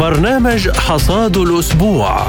برنامج حصاد الأسبوع.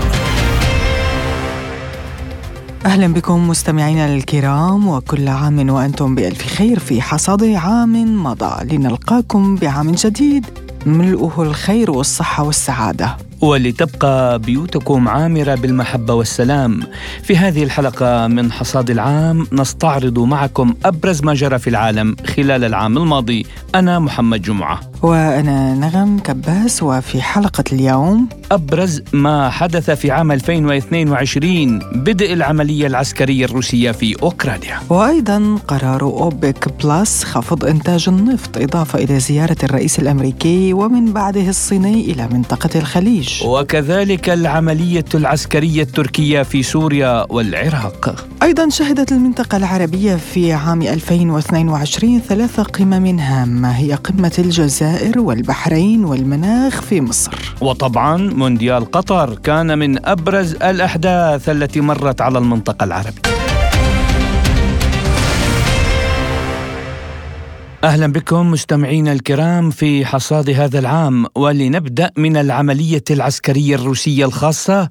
أهلا بكم مستمعينا الكرام وكل عام وأنتم بألف خير في حصاد عام مضى. لنلقاكم بعام جديد ملؤه الخير والصحة والسعادة. ولتبقى بيوتكم عامرة بالمحبة والسلام. في هذه الحلقة من حصاد العام نستعرض معكم أبرز ما جرى في العالم خلال العام الماضي. أنا محمد جمعة. وأنا نغم كباس وفي حلقة اليوم أبرز ما حدث في عام 2022 بدء العملية العسكرية الروسية في أوكرانيا. وأيضا قرار أوبك بلس خفض إنتاج النفط إضافة إلى زيارة الرئيس الأمريكي ومن بعده الصيني إلى منطقة الخليج. وكذلك العملية العسكرية التركية في سوريا والعراق. أيضا شهدت المنطقة العربية في عام 2022 ثلاث قمم هامة هي قمة الجزائر والبحرين والمناخ في مصر. وطبعا مونديال قطر كان من أبرز الأحداث التي مرت على المنطقة العربية. أهلا بكم مستمعينا الكرام في حصاد هذا العام ولنبدأ من العملية العسكرية الروسية الخاصة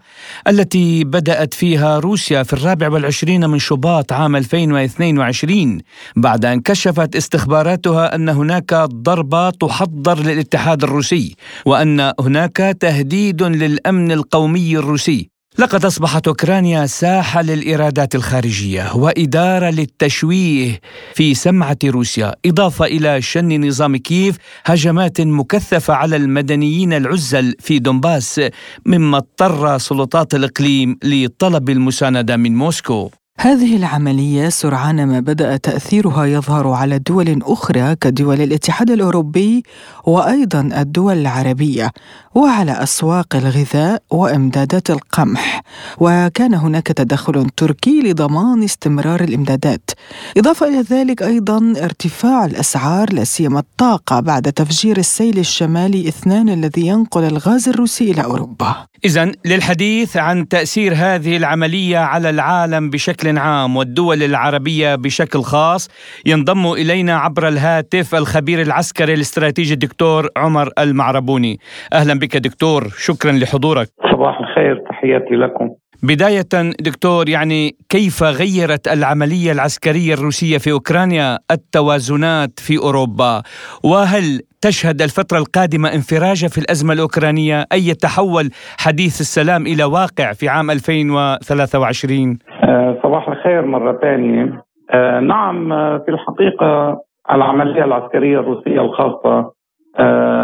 التي بدأت فيها روسيا في الرابع والعشرين من شباط عام 2022 بعد أن كشفت استخباراتها أن هناك ضربة تحضر للاتحاد الروسي وأن هناك تهديد للأمن القومي الروسي. لقد أصبحت أوكرانيا ساحة للإيرادات الخارجية وإدارة للتشويه في سمعة روسيا. إضافة إلى شن نظام كييف هجمات مكثفة على المدنيين العزل في دونباس مما اضطر سلطات الإقليم لطلب المساندة من موسكو. هذه العملية سرعان ما بدأ تأثيرها يظهر على دول أخرى كدول الاتحاد الأوروبي وأيضا الدول العربية وعلى أسواق الغذاء وإمدادات القمح. وكان هناك تدخل تركي لضمان استمرار الإمدادات. إضافة إلى ذلك أيضا ارتفاع الأسعار لا سيما الطاقة بعد تفجير السيل الشمالي إثنان الذي ينقل الغاز الروسي إلى أوروبا. إذا للحديث عن تأثير هذه العملية على العالم بشكل عام والدول العربية بشكل خاص ينضم إلينا عبر الهاتف الخبير العسكري الاستراتيجي الدكتور عمر المعربوني. أهلا بك دكتور شكرا لحضورك. صباح الخير تحياتي لكم. بداية دكتور يعني كيف غيرت العملية العسكرية الروسية في أوكرانيا التوازنات في أوروبا؟ وهل تشهد الفترة القادمة انفراجة في الأزمة الأوكرانية أي تحول حديث السلام إلى واقع في عام 2023 آه، صباح الخير مرة ثانية. آه، نعم آه، في الحقيقة العملية العسكرية الروسية الخاصة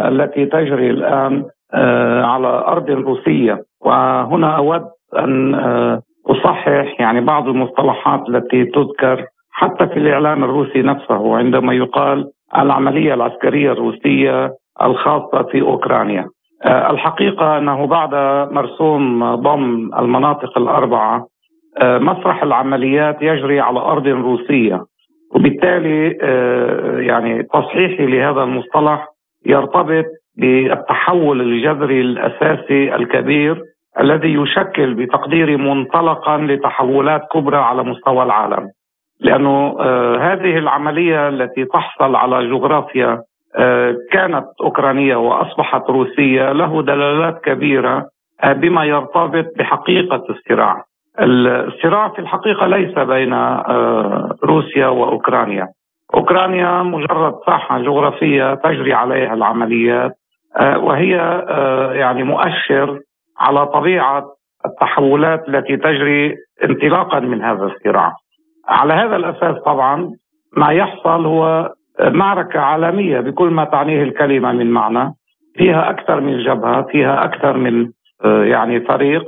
التي تجري الآن على أرض روسية. وهنا أود أن أصحح يعني بعض المصطلحات التي تذكر حتى في الإعلام الروسي نفسه عندما يقال العملية العسكرية الروسية الخاصة في أوكرانيا. الحقيقة أنه بعد مرسوم ضم المناطق الأربعة آه، مسرح العمليات يجري على أرض روسية وبالتالي آه، يعني تصحيحي لهذا المصطلح يرتبط بالتحول الجذري الأساسي الكبير الذي يشكل بتقديري منطلقا لتحولات كبرى على مستوى العالم. لأنه آه، هذه العملية التي تحصل على جغرافيا كانت أوكرانية وأصبحت روسية له دلالات كبيرة بما يرتبط بحقيقة الصراع الصراع في الحقيقة ليس بين آه، روسيا وأوكرانيا. أوكرانيا مجرد ساحة جغرافية تجري عليها العمليات آه، وهي آه، يعني مؤشر على طبيعة التحولات التي تجري انطلاقا من هذا الصراع. على هذا الأساس طبعا ما يحصل هو معركة عالمية بكل ما تعنيه الكلمة من معنى. فيها أكثر من جبهة، فيها أكثر من يعني فريق.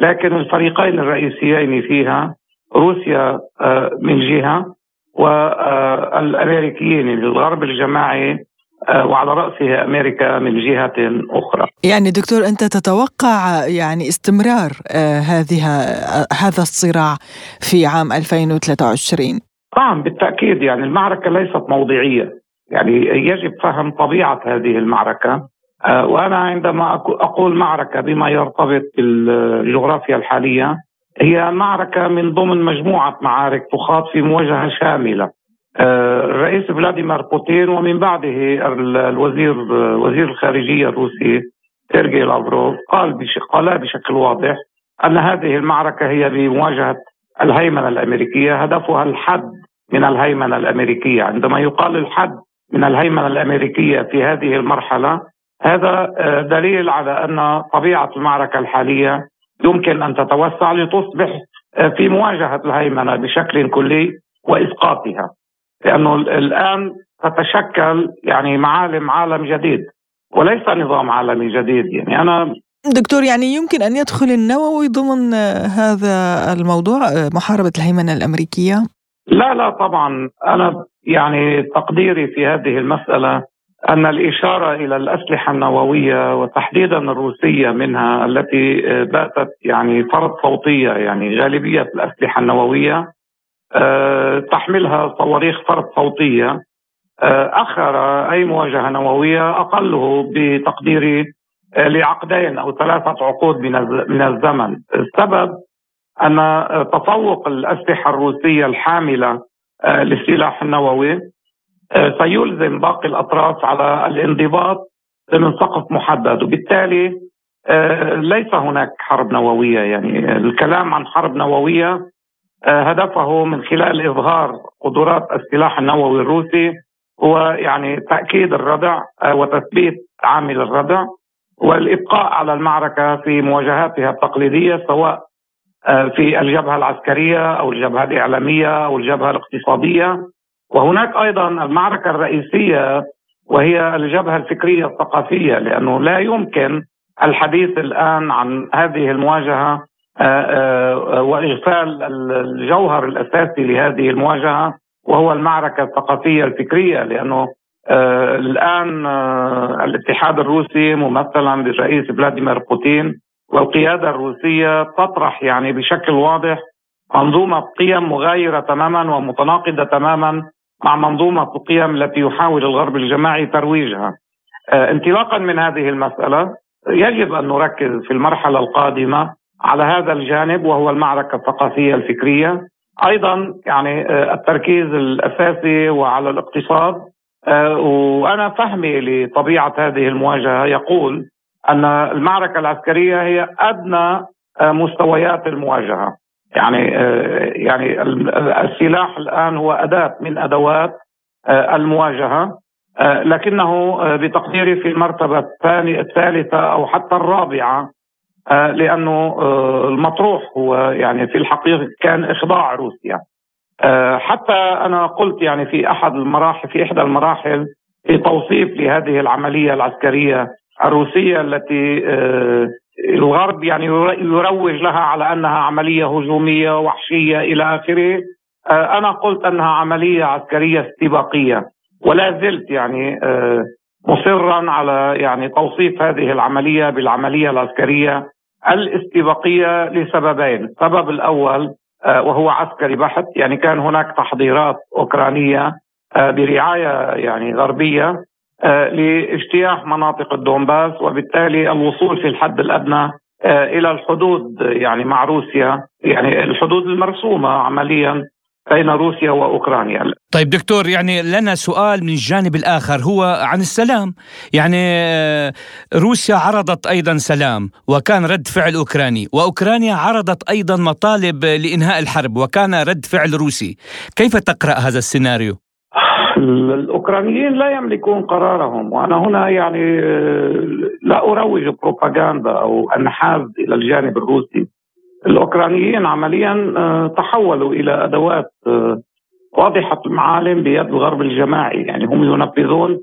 لكن الفريقين الرئيسيين فيها روسيا آه، من جهة والامريكيين الغرب الجماعي آه، وعلى رأسه أمريكا من جهة أخرى. يعني دكتور أنت تتوقع يعني استمرار آه، هذه هذا الصراع في عام 2023 نعم بالتأكيد. يعني المعركة ليست موضعية. يعني يجب فهم طبيعة هذه المعركة. آه، وأنا عندما أقول معركة بما يرتبط بالجغرافيا الحالية هي معركة من ضمن مجموعة معارك تخاض في مواجهة شاملة. آه، الرئيس فلاديمير بوتين ومن بعده الوزير وزير الخارجية الروسي سيرجي لافروف قال. قال بشكل واضح أن هذه المعركة هي بمواجهة الهيمنة الأمريكية هدفها الحد من الهيمنة الأمريكية عندما يقال الحد من الهيمنة الأمريكية في هذه المرحلة هذا آه، دليل على أن طبيعة المعركة الحالية يمكن أن تتوسع لتصبح آه، في مواجهة الهيمنة بشكل كلي وإسقاطها لأنه الآن تتشكل يعني معالم عالم جديد وليس نظام عالمي جديد يعني أنا دكتور يعني يمكن أن يدخل النووي ضمن هذا الموضوع محاربة الهيمنة الأمريكية؟ لا لا طبعا أنا يعني تقديري في هذه المسألة أن الإشارة إلى الأسلحة النووية وتحديدا الروسية منها التي باتت يعني فرض صوتية يعني غالبية الأسلحة النووية آه، تحملها صواريخ فرض صوتية. آه، أخر أي مواجهة نووية أقله بتقديري آه، لعقدين أو ثلاثة عقود من الزمن، السبب أن تفوق الأسلحة الروسية الحاملة للسلاح النووي. سيلزم باقي الأطراف على الانضباط من سقف محدد. وبالتالي ليس هناك حرب نووية. يعني الكلام عن حرب نووية هدفه من خلال إظهار قدرات السلاح النووي الروسي هو يعني تأكيد الردع وتثبيت عامل الردع والإبقاء على المعركة في مواجهاتها التقليدية سواء في الجبهة العسكرية أو الجبهة الإعلامية أو الجبهة الاقتصادية. وهناك أيضا المعركة الرئيسية وهي الجبهة الفكرية الثقافية لأنه لا يمكن الحديث الآن عن هذه المواجهة وإغفال الجوهر الأساسي لهذه المواجهة وهو المعركة الثقافية الفكرية لأنه آه الآن آه الاتحاد الروسي ممثلا بالرئيس فلاديمير بوتين والقيادة الروسية تطرح يعني بشكل واضح منظومة قيم مغايرة تماما ومتناقضة تماما مع منظومة القيم التي يحاول الغرب الجماعي ترويجها. آه انطلاقا من هذه المسألة يجب أن نركز في المرحلة القادمة على هذا الجانب وهو المعركة الثقافية الفكرية. أيضا يعني آه، التركيز الأساسي وعلى الاقتصاد آه، وأنا فهمي لطبيعة هذه المواجهة. يقول أن المعركة العسكرية هي أدنى آه، مستويات المواجهة. يعني يعني السلاح الآن هو أداة من أدوات المواجهة. لكنه بتقديري في المرتبة الثانية الثالثة أو حتى الرابعة لأنه آه، المطروح هو يعني في الحقيقة كان إخضاع روسيا. آه، حتى أنا قلت يعني في أحد المراحل في إحدى المراحل في توصيف لهذه العملية العسكرية الروسية التي الغرب يعني يروج لها على أنها عملية هجومية وحشية إلى آخره. أنا قلت أنها عملية عسكرية استباقية. ولا زلت يعني مصرا على يعني توصيف هذه العملية بالعملية العسكرية الاستباقية لسببين، السبب الأول آه، وهو عسكري بحت، يعني كان هناك تحضيرات أوكرانية آه، برعاية يعني غربية آه، لاجتياح مناطق الدومباس وبالتالي الوصول في الحد الأدنى إلى الحدود يعني مع روسيا يعني الحدود المرسومة عمليا بين روسيا وأوكرانيا. طيب دكتور يعني لنا سؤال من الجانب الآخر هو عن السلام. يعني آه، روسيا عرضت أيضا سلام وكان رد فعل أوكراني وأوكرانيا عرضت أيضا مطالب لإنهاء الحرب وكان رد فعل روسي. كيف تقرأ هذا السيناريو؟ الأوكرانيين لا يملكون قرارهم وأنا هنا يعني آه، لا أروج بروباغندا أو أنحاز إلى الجانب الروسي. الأوكرانيين عمليا آه، تحولوا إلى أدوات آه، واضحة المعالم بيد الغرب الجماعي. يعني هم ينفذون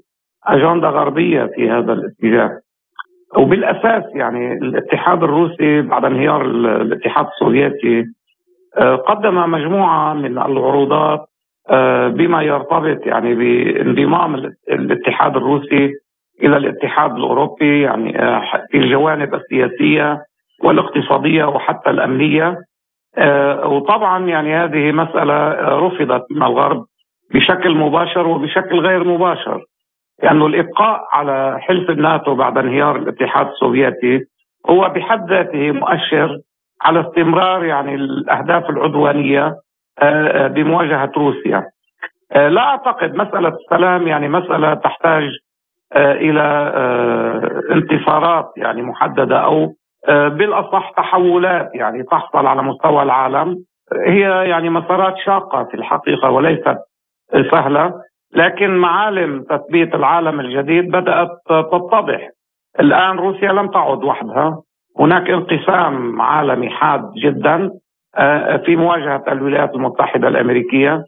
أجندة غربية في هذا الاتجاه. وبالأساس يعني الاتحاد الروسي بعد انهيار الاتحاد السوفيتي آه، قدم مجموعة من العروضات بما يرتبط يعني بانضمام الاتحاد الروسي إلى الاتحاد الأوروبي يعني في الجوانب السياسية والاقتصادية وحتى الأمنية. آه، وطبعا يعني هذه مسألة رفضت من الغرب بشكل مباشر وبشكل غير مباشر لأنه يعني الإبقاء على حلف الناتو بعد انهيار الاتحاد السوفيتي هو بحد ذاته مؤشر على استمرار يعني الأهداف العدوانية آه، آه، بمواجهة روسيا. لا أعتقد مسألة السلام يعني مسألة تحتاج إلى انتصارات يعني محددة أو بالأصح تحولات يعني تحصل على مستوى العالم. هي يعني مسارات شاقة في الحقيقة وليست سهلة لكن معالم تثبيت العالم الجديد بدأت تتضح. الآن روسيا لم تعد وحدها. هناك انقسام عالمي حاد جدا آه، في مواجهة الولايات المتحدة الأمريكية.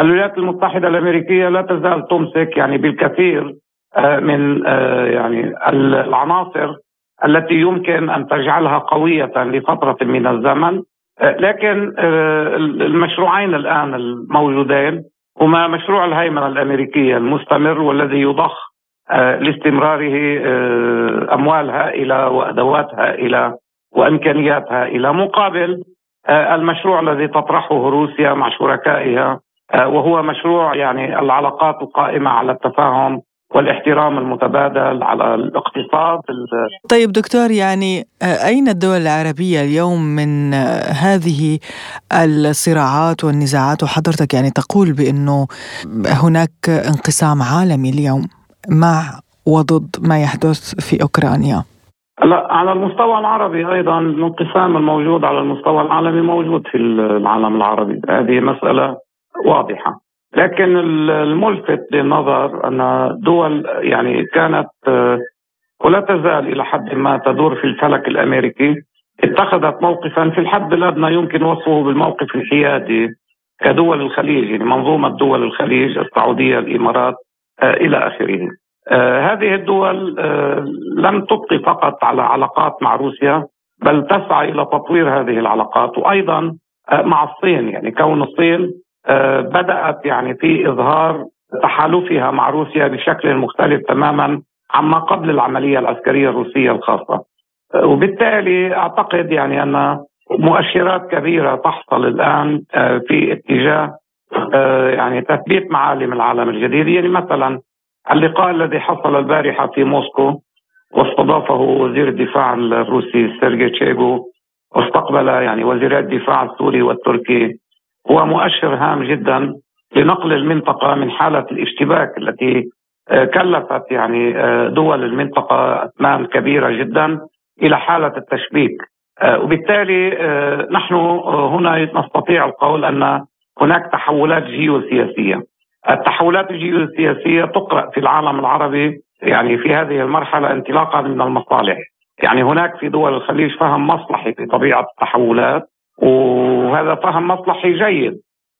الولايات المتحدة الأمريكية لا تزال تمسك يعني بالكثير آه، من آه، يعني العناصر التي يمكن أن تجعلها قوية لفترة من الزمن. لكن المشروعين الآن الموجودين هما مشروع الهيمنة الأمريكية المستمر والذي يضخ لاستمراره اموال هائله وادوات هائله وامكانيات هائله مقابل آه، المشروع الذي تطرحه روسيا مع شركائها. آه، وهو مشروع يعني العلاقات القائمة على التفاهم والاحترام المتبادل على الاقتصاد طيب دكتور يعني آه، أين الدول العربية اليوم من هذه الصراعات والنزاعات؟ وحضرتك يعني تقول بأنه هناك انقسام عالمي اليوم مع وضد ما يحدث في أوكرانيا. لا على المستوى العربي أيضا الانقسام الموجود على المستوى العالمي موجود في العالم العربي. هذه مسألة واضحة. لكن الملفت للنظر أن دول يعني كانت ولا تزال إلى حد ما تدور في الفلك الأمريكي اتخذت موقفا في الحد الأدنى يمكن وصفه بالموقف الحيادي كدول الخليج يعني منظومة دول الخليج السعودية الإمارات إلى آخره. آه، هذه الدول آه، لم تبقي فقط على علاقات مع روسيا بل تسعى إلى تطوير هذه العلاقات وأيضا آه، مع الصين يعني كون الصين بدأت يعني في إظهار تحالفها مع روسيا بشكل مختلف تماما عما قبل العملية العسكرية الروسية الخاصة. وبالتالي أعتقد يعني أن مؤشرات كبيرة تحصل الآن في اتجاه يعني تثبيت معالم العالم الجديد يعني مثلا اللقاء الذي حصل البارحة في موسكو واستضافه وزير الدفاع الروسي سيرجي تشيغو واستقبل يعني وزير الدفاع السوري والتركي هو مؤشر هام جدا لنقل المنطقة من حالة الاشتباك التي آه، كلفت يعني آه، دول المنطقة أثمان كبيرة جدا إلى حالة التشبيك. آه، وبالتالي نحن هنا نستطيع القول أن هناك تحولات جيوسياسية. التحولات الجيوسياسية تقرأ في العالم العربي يعني في هذه المرحلة انطلاقا من المصالح. يعني هناك في دول الخليج فهم مصلحي في طبيعة التحولات. وهذا فهم مصلحي جيد.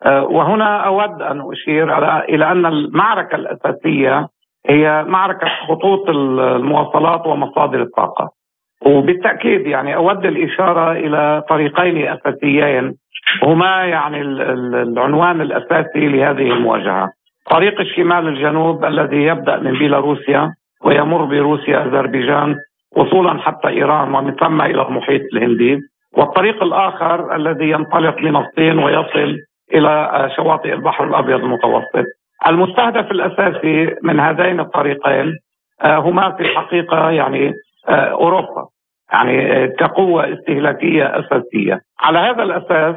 أه، وهنا أود أن أشير إلى أن المعركة الأساسية هي معركة خطوط المواصلات ومصادر الطاقة. وبالتأكيد يعني أود الإشارة إلى طريقين أساسيين هما يعني العنوان الأساسي لهذه المواجهة. طريق الشمال الجنوب الذي يبدأ من بيلاروسيا ويمر بروسيا أذربيجان وصولا حتى إيران ومن ثم إلى المحيط الهندي، والطريق الآخر الذي ينطلق من الصين ويصل إلى شواطئ البحر الأبيض المتوسط. المستهدف الأساسي من هذين الطريقين آه، هما في الحقيقة يعني آه، أوروبا يعني آه، كقوة استهلاكية أساسية. على هذا الأساس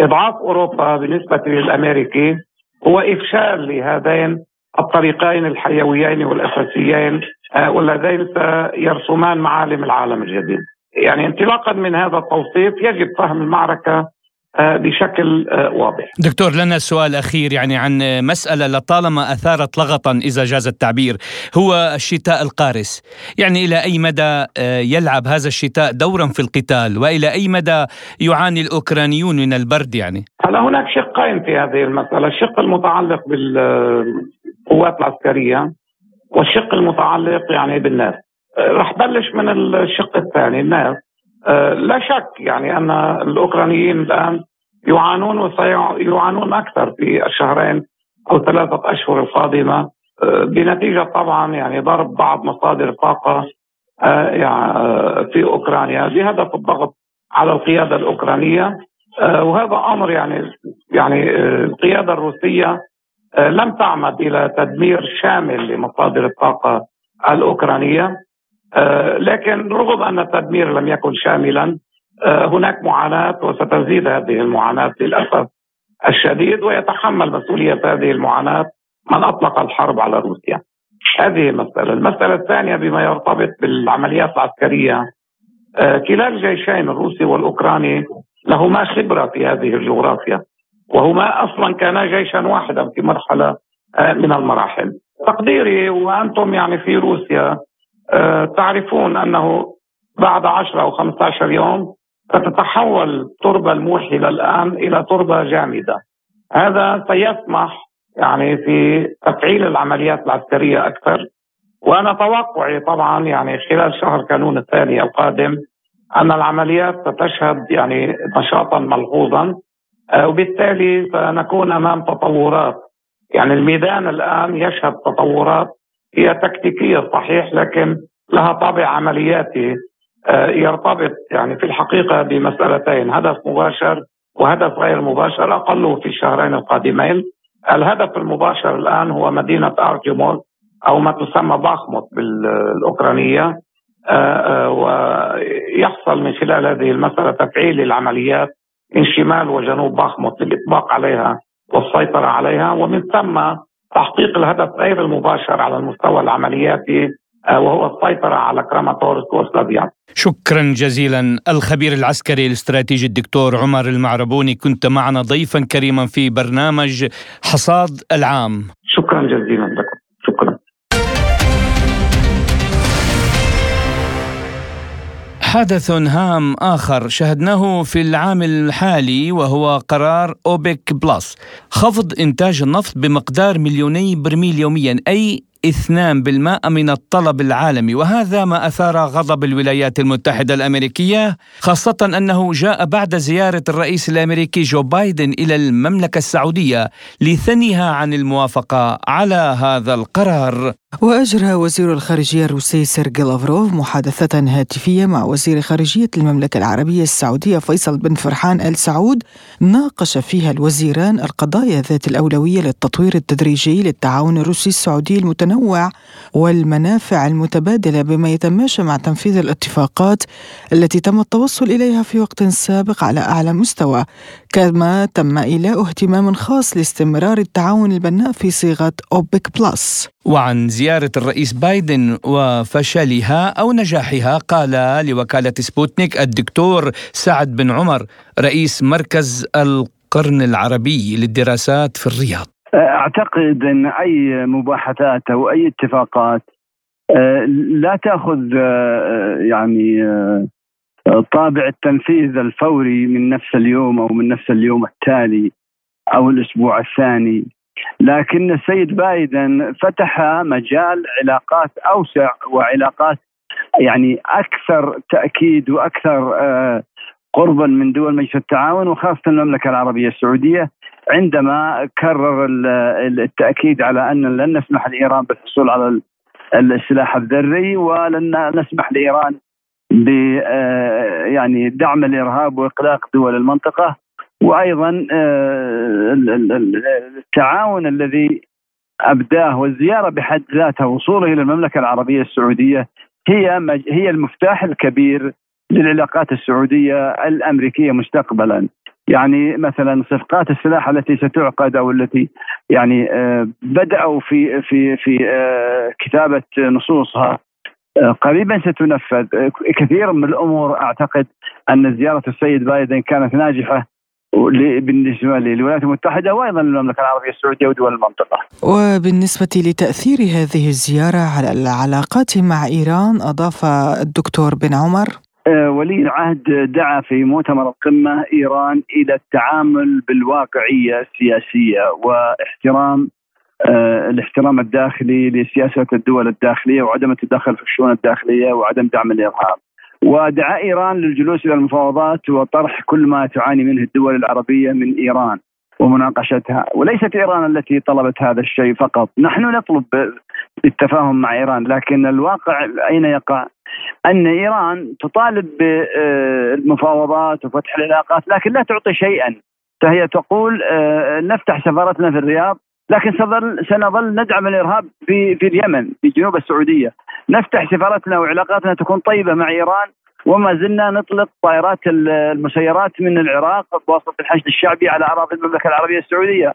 إضعاف أوروبا بالنسبة للأمريكي هو إفشال لهذين الطريقين الحيويين والأساسيين آه، واللذين سيرسمان معالم العالم الجديد. يعني انطلاقا من هذا التوصيف يجب فهم المعركة آه، بشكل آه، واضح. دكتور لنا سؤال أخير يعني عن مسألة لطالما أثارت لغطا إذا جاز التعبير هو الشتاء القارس. يعني إلى أي مدى آه، يلعب هذا الشتاء دورا في القتال؟ وإلى أي مدى يعاني الأوكرانيون من البرد يعني؟ هلا هناك شقين في هذه المسألة؟ الشق المتعلق بالقوات العسكرية والشق المتعلق يعني بالناس. رح بلش من الشق الثاني. الناس آه، لا شك يعني أن الأوكرانيين الآن يعانون وسيعانون أكثر في الشهرين أو ثلاثة أشهر القادمة آه، بنتيجة طبعا يعني ضرب بعض مصادر الطاقه آه، يعني في أوكرانيا بهدف الضغط على القيادة الأوكرانية وهذا أمر يعني يعني القيادة الروسية لم تعمد إلى تدمير شامل لمصادر الطاقة الأوكرانية. لكن رغم أن التدمير لم يكن شاملا آه، هناك معاناة وستزيد هذه المعاناة للأسف الشديد ويتحمل مسؤولية هذه المعاناة من أطلق الحرب على روسيا. هذه مسألة المسألة الثانية بما يرتبط بالعمليات العسكرية. آه، كلا الجيشين الروسي والأوكراني لهما خبرة في هذه الجغرافيا وهما أصلا كانا جيشا واحدا في مرحلة آه، من المراحل. تقديري وأنتم يعني في روسيا آه، تعرفون أنه بعد 10 أو 15 يوم ستتحول التربة الموحلة الآن إلى تربة جامدة. هذا سيسمح يعني في تفعيل العمليات العسكرية أكثر. وأنا توقعي طبعا يعني خلال شهر كانون الثاني القادم أن العمليات ستشهد يعني نشاطا ملحوظا. آه، وبالتالي سنكون أمام تطورات. يعني الميدان الآن يشهد تطورات هي تكتيكية صحيح لكن لها طابع عملياتي آه، يرتبط يعني في الحقيقة بمسألتين هدف مباشر وهدف غير مباشر أقله في الشهرين القادمين. الهدف المباشر الآن هو مدينة أرتيمور أو ما تسمى باخموت بالأوكرانية آه، آه، ويحصل من خلال هذه المسألة تفعيل العمليات من شمال وجنوب باخموت للإطباق عليها والسيطرة عليها ومن ثم تحقيق الهدف غير المباشر على المستوى العملياتي آه، وهو السيطرة على كراماتورسك وسلافيان. شكرا جزيلا. الخبير العسكري الاستراتيجي الدكتور عمر المعربوني كنت معنا ضيفا كريما في برنامج حصاد العام. شكرا جزيلا لكم. حدث هام آخر شهدناه في العام الحالي وهو قرار أوبك بلس خفض إنتاج النفط بمقدار مليوني برميل يوميا أي 2% من الطلب العالمي وهذا ما أثار غضب الولايات المتحدة الأمريكية خاصة أنه جاء بعد زيارة الرئيس الأمريكي جو بايدن إلى المملكة السعودية لثنيها عن الموافقة على هذا القرار. وأجرى وزير الخارجية الروسي سيرجي لافروف محادثة هاتفية مع وزير خارجية المملكة العربية السعودية فيصل بن فرحان آل سعود ناقش فيها الوزيران القضايا ذات الأولوية للتطوير التدريجي للتعاون الروسي السعودي المتنوع والمنافع المتبادلة بما يتماشى مع تنفيذ الاتفاقات التي تم التوصل إليها في وقت سابق على أعلى مستوى كما تم إيلاء اهتمام خاص لاستمرار التعاون البناء في صيغة أوبك بلس. وعن زيارة الرئيس بايدن وفشلها أو نجاحها قال لوكالة سبوتنيك الدكتور سعد بن عمر رئيس مركز القرن العربي للدراسات في الرياض. أعتقد أن أي مباحثات أو أي اتفاقات آه، لا تأخذ آه، يعني آه، طابع التنفيذ الفوري من نفس اليوم أو من نفس اليوم التالي أو الأسبوع الثاني. لكن السيد بايدن فتح مجال علاقات أوسع وعلاقات يعني أكثر تأكيد وأكثر قربا من دول مجلس التعاون وخاصة المملكة العربية السعودية. عندما كرر التأكيد على أن لن نسمح لإيران بالحصول على السلاح الذري ولن نسمح لإيران ب آه، يعني دعم الإرهاب وإقلاق دول المنطقة وأيضا آه، التعاون الذي أبداه والزيارة بحد ذاتها وصوله إلى المملكة العربية السعودية هي هي المفتاح الكبير للعلاقات السعودية الأمريكية مستقبلا يعني مثلا صفقات السلاح التي ستعقد أو التي يعني آه، بدأوا في في في آه، كتابة نصوصها قريبا ستنفذ كثير من الأمور أعتقد أن زيارة السيد بايدن كانت ناجحة بالنسبة للولايات المتحدة وأيضا للمملكة العربية السعودية ودول المنطقة. وبالنسبة لتأثير هذه الزيارة على العلاقات مع إيران أضاف الدكتور بن عمر آه، ولي العهد دعا في مؤتمر القمة إيران إلى التعامل بالواقعية السياسية واحترام آه، الاحترام الداخلي لسياسة الدول الداخلية وعدم التدخل في الشؤون الداخلية وعدم دعم الإرهاب. ودعا إيران للجلوس إلى المفاوضات وطرح كل ما تعاني منه الدول العربية من إيران ومناقشتها وليست إيران التي طلبت هذا الشيء فقط. نحن نطلب التفاهم مع إيران لكن الواقع أين يقع؟ أن إيران تطالب بالمفاوضات وفتح العلاقات لكن لا تعطي شيئا. فهي تقول آه، نفتح سفارتنا في الرياض لكن سنظل سنظل ندعم الإرهاب في في اليمن في جنوب السعودية. نفتح سفارتنا وعلاقاتنا تكون طيبة مع إيران وما زلنا نطلق طائرات المسيرات من العراق بواسطة الحشد الشعبي على اراضي المملكة العربية السعودية.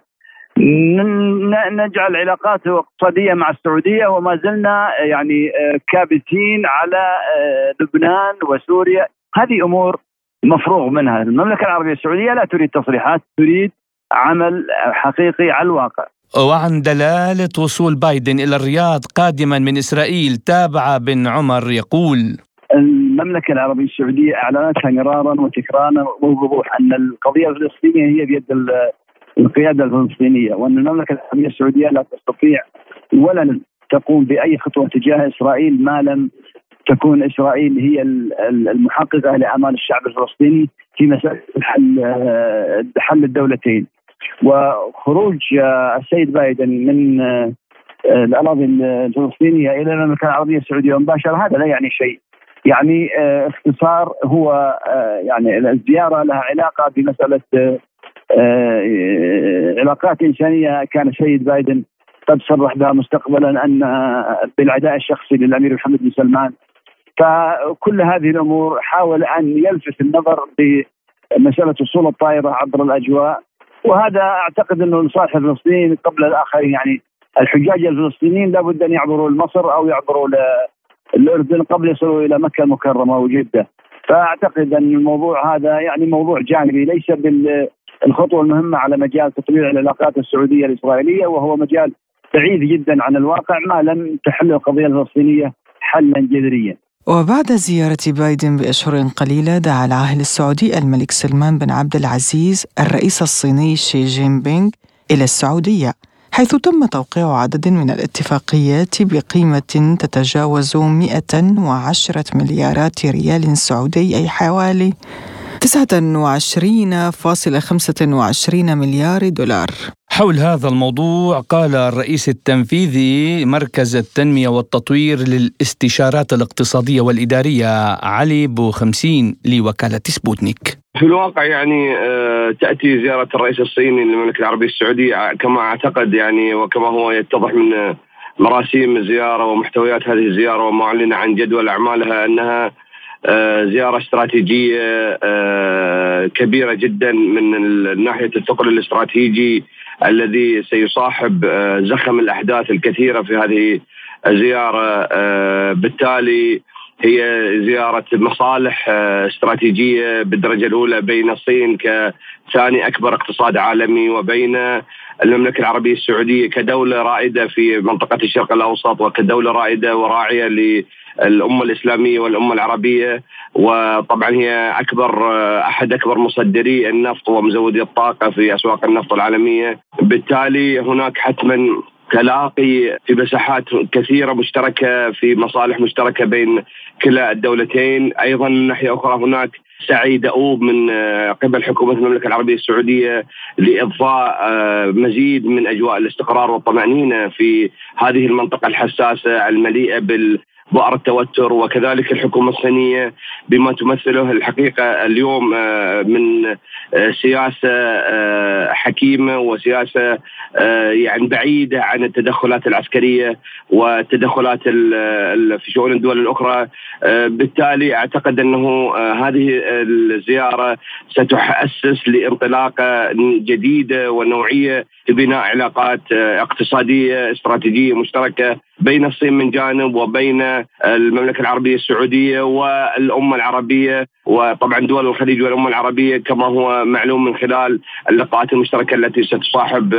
نجعل علاقات اقتصادية مع السعودية وما زلنا يعني آه، كابتين على آه، لبنان وسوريا. هذه أمور مفروغ منها. المملكة العربية السعودية لا تريد تصريحات تريد عمل حقيقي على الواقع. وعن دلالة وصول بايدن إلى الرياض قادما من إسرائيل تابع بن عمر يقول المملكة العربية السعودية أعلنتها مرارا وتكرارا وبوضوح أن القضية الفلسطينية هي بيد القيادة الفلسطينية وأن المملكة العربية السعودية لا تستطيع ولن تقوم بأي خطوة تجاه إسرائيل ما لم تكون إسرائيل هي المحققة لأعمال الشعب الفلسطيني في مساله حل حل الدولتين. وخروج السيد بايدن من الأراضي الفلسطينية إلى المملكة العربية السعودية مباشرة هذا لا يعني شيء. يعني اختصار هو يعني الزيارة لها علاقة بمسألة علاقات إنسانية. كان السيد بايدن قد صرح بها مستقبلا أن بالعداء الشخصي للأمير محمد بن سلمان. فكل هذه الأمور حاول أن يلفت النظر بمسألة وصول الطائرة عبر الأجواء. وهذا أعتقد أنه لصالح الفلسطينيين قبل الآخرين يعني الحجاج الفلسطينيين لابد أن يعبروا لمصر أو يعبروا الأردن قبل يصلوا إلى مكة المكرمة وجدة فأعتقد أن الموضوع هذا يعني موضوع جانبي ليس بالخطوه المهمة على مجال تطوير العلاقات السعودية الإسرائيلية وهو مجال بعيد جدا عن الواقع ما لم تحل القضية الفلسطينية حلا جذريا. وبعد زيارة بايدن بأشهر قليلة دعا العاهل السعودي الملك سلمان بن عبد العزيز الرئيس الصيني شي جين بينغ إلى السعودية حيث تم توقيع عدد من الاتفاقيات بقيمة تتجاوز 110 مليارات ريال سعودي أي حوالي 29.25 مليار دولار. حول هذا الموضوع قال الرئيس التنفيذي مركز التنمية والتطوير للاستشارات الاقتصادية والإدارية علي بو خمسين لوكالة سبوتنيك. في الواقع يعني آه، تأتي زيارة الرئيس الصيني للمملكة العربية السعودية كما أعتقد يعني وكما هو يتضح من مراسيم الزيارة ومحتويات هذه الزيارة وما أعلن عن جدول أعمالها أنها آه، زيارة استراتيجية آه، كبيرة جدا من ناحية الثقل الاستراتيجي الذي سيصاحب آه، زخم الأحداث الكثيرة في هذه الزيارة بالتالي هي زيارة مصالح استراتيجية بالدرجة الأولى بين الصين كثاني أكبر اقتصاد عالمي وبين المملكة العربية السعودية كدولة رائدة في منطقة الشرق الأوسط وكدولة رائدة وراعية الأمة الإسلامية والأمة العربية وطبعا هي أكبر أحد أكبر مصدري النفط ومزودي الطاقة في أسواق النفط العالمية، بالتالي هناك حتما تلاقي في مساحات كثيرة مشتركة في مصالح مشتركة بين كلا الدولتين، أيضا من ناحية أخرى هناك سعي دؤوب من قبل حكومة المملكة العربية السعودية لإضفاء مزيد من أجواء الاستقرار والطمأنينة في هذه المنطقة الحساسة المليئة بال بؤر التوتر وكذلك الحكومة الصينية بما تمثله الحقيقة اليوم آه، من آه، سياسة آه، حكيمة وسياسة يعني بعيدة عن التدخلات العسكرية والتدخلات في شؤون الدول الأخرى. بالتالي أعتقد أنه هذه الزيارة ستؤسس لانطلاقة جديدة ونوعية في بناء علاقات اقتصادية استراتيجية مشتركة بين الصين من جانب وبين المملكة العربية السعودية والأمة العربية وطبعا دول الخليج والأمة العربية كما هو معلوم من خلال اللقاءات المشتركة التي ستصاحب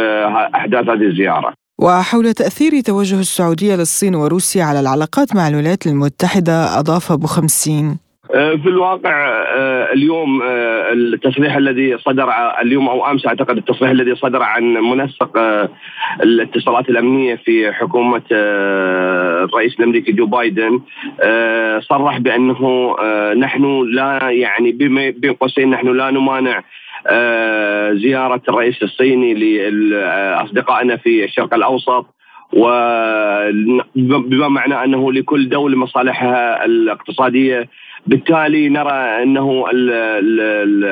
أحداث هذه الزيارة. وحول تأثير توجه السعودية للصين وروسيا على العلاقات مع الولايات المتحدة أضاف أبو خمسين آه، في الواقع آه، اليوم آه، التصريح الذي صدر اليوم أو أمس أعتقد التصريح الذي صدر عن منسق الاتصالات الأمنية في حكومة الرئيس الأمريكي جو بايدن صرح بأنه نحن لا يعني بين قوسين نحن لا نمانع زيارة الرئيس الصيني لأصدقائنا في الشرق الأوسط وبما معنى أنه لكل دولة مصالحها الاقتصادية بالتالي نرى أنه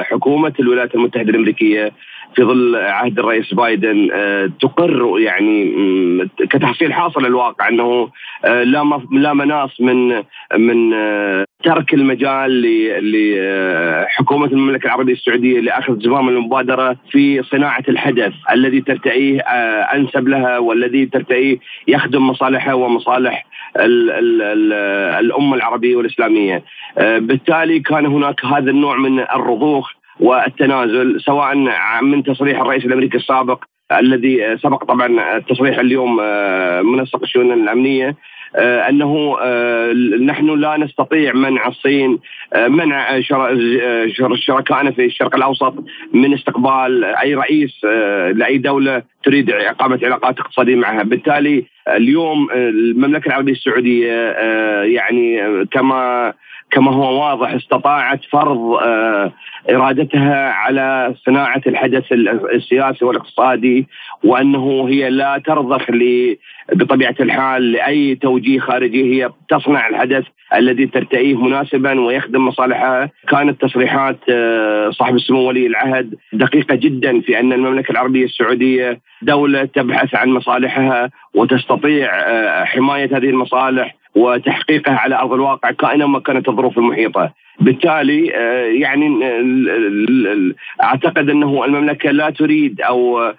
حكومه الولايات المتحدة الأمريكية في ظل عهد الرئيس بايدن آه، تقر يعني كتحصيل حاصل الواقع أنه آه، لا لا مناص من من آه، ترك المجال لحكومة المملكة العربية السعودية لأخذ زمام المبادرة في صناعة الحدث الذي ترتئيه أنسب لها والذي ترتئيه يخدم مصالحها ومصالح ال ال ال الأمة العربية والإسلامية. آه، بالتالي كان هناك هذا النوع من الرضوخ والتنازل سواء من تصريح الرئيس الأمريكي السابق الذي سبق طبعا التصريح اليوم منسق الشؤون الأمنية آه، أنه آه، نحن لا نستطيع منع الصين آه، منع شركائنا في الشرق الأوسط من استقبال أي رئيس لأي دولة تريد إقامة علاقات اقتصادية معها، بالتالي اليوم المملكة العربية السعودية يعني كما كما هو واضح استطاعت فرض إرادتها على صناعة الحدث السياسي والاقتصادي وأنه هي لا ترضخ بطبيعة الحال لأي توجيه خارجي. هي تصنع الحدث الذي ترتئيه مناسبا ويخدم مصالحها، كانت تصريحات آه، صاحب السمو ولي العهد دقيقة جدا في أن المملكة العربية السعودية دولة تبحث عن مصالحها وتستطيع آه، حماية هذه المصالح. وتحقيقها على أرض الواقع كائنا ما كانت الظروف المحيطة. بالتالي آه، يعني أعتقد أنه المملكة لا تريد أو آه،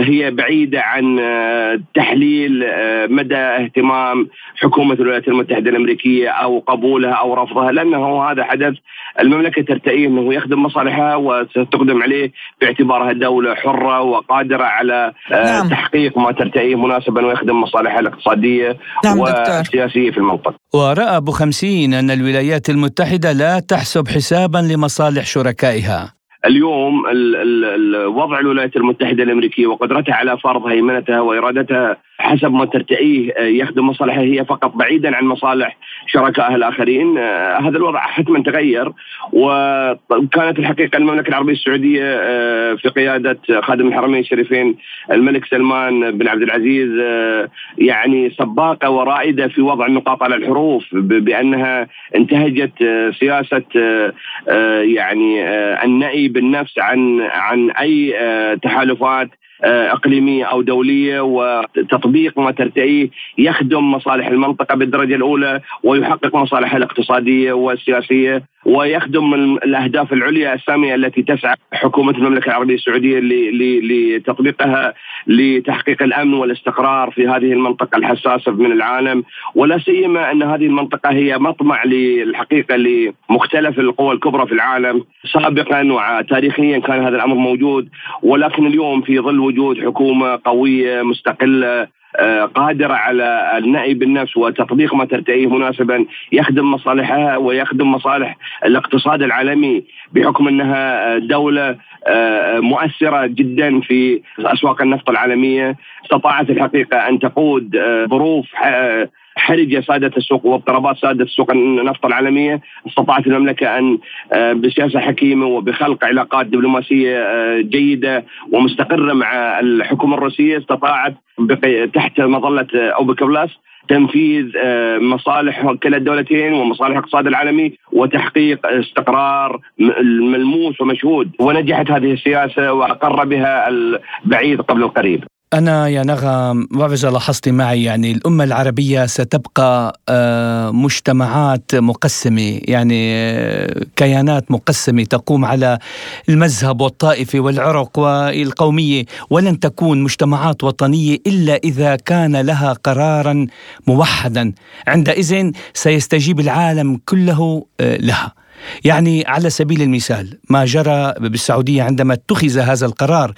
هي بعيدة عن آه، تحليل مدى اهتمام حكومة الولايات المتحدة الأمريكية أو قبولها أو رفضها لأنه هذا حدث المملكة ترتئي أنه يخدم مصالحها وستقدم عليه باعتبارها دولة حرة وقادرة على نعم. تحقيق ما ترتئيه مناسبا ويخدم مصالحها الاقتصادية نعم والسياسية في المنطقة. ورأى أبو خمسين أن الولايات المتحدة لا تحسب حسابا لمصالح شركائها. اليوم وضع الولايات المتحدة الأمريكية وقدرتها على فرض هيمنتها وإرادتها حسب ما ترتئيه آه، يخدم مصالحها هي فقط بعيدا عن مصالح شركائها الاخرين آه، هذا الوضع حتما تغير وكانت الحقيقة المملكة العربية السعودية آه، في قيادة خادم الحرمين الشريفين الملك سلمان بن عبد العزيز يعني سباقة ورائدة في وضع النقاط على الحروف بأنها انتهجت سياسة يعني النأي بالنفس عن عن أي تحالفات إقليمية أو دولية وتطبيق ما ترتئيه يخدم مصالح المنطقة بالدرجة الأولى ويحقق مصالحها الاقتصادية والسياسية. ويخدم الأهداف العليا السامية التي تسعى حكومة المملكة العربية السعودية لتطبيقها لتحقيق الأمن والاستقرار في هذه المنطقة الحساسة من العالم. ولا سيما أن هذه المنطقة هي مطمع للحقيقة لمختلف القوى الكبرى في العالم. سابقا وتاريخيا كان هذا الأمر موجود ولكن اليوم في ظل وجود حكومة قوية مستقلة قادرة على النأي بالنفس وتطبيق ما ترتئيه مناسبا يخدم مصالحها ويخدم مصالح الاقتصاد العالمي بحكم أنها دولة آه، مؤثرة جدا في أسواق النفط العالمية. استطاعت الحقيقة أن تقود آه، ظروف حرجه سادة السوق واضطرابات سادة السوق النفط العالمية. استطاعت المملكة أن آه، بسياسة حكيمة وبخلق علاقات دبلوماسية آه، جيدة ومستقرة مع الحكومة الروسية. استطاعت تحت مظلة أوبك بلس تنفيذ آه، مصالح كلا الدولتين ومصالح الاقتصاد العالمي وتحقيق استقرار ملموس ومشهود. ونجحت هذه السياسة وأقر بها البعيد قبل القريب. أنا يا نغم بعرف إذا لاحظتي معي يعني الأمة العربية ستبقى آه، مجتمعات مقسمة يعني آه، كيانات مقسمة تقوم على المذهب والطائفة والعرق والقومية ولن تكون مجتمعات وطنية إلا إذا كان لها قرارا موحدا. عندئذ سيستجيب العالم كله آه، لها. يعني على سبيل المثال ما جرى بالسعودية عندما اتخذ هذا القرار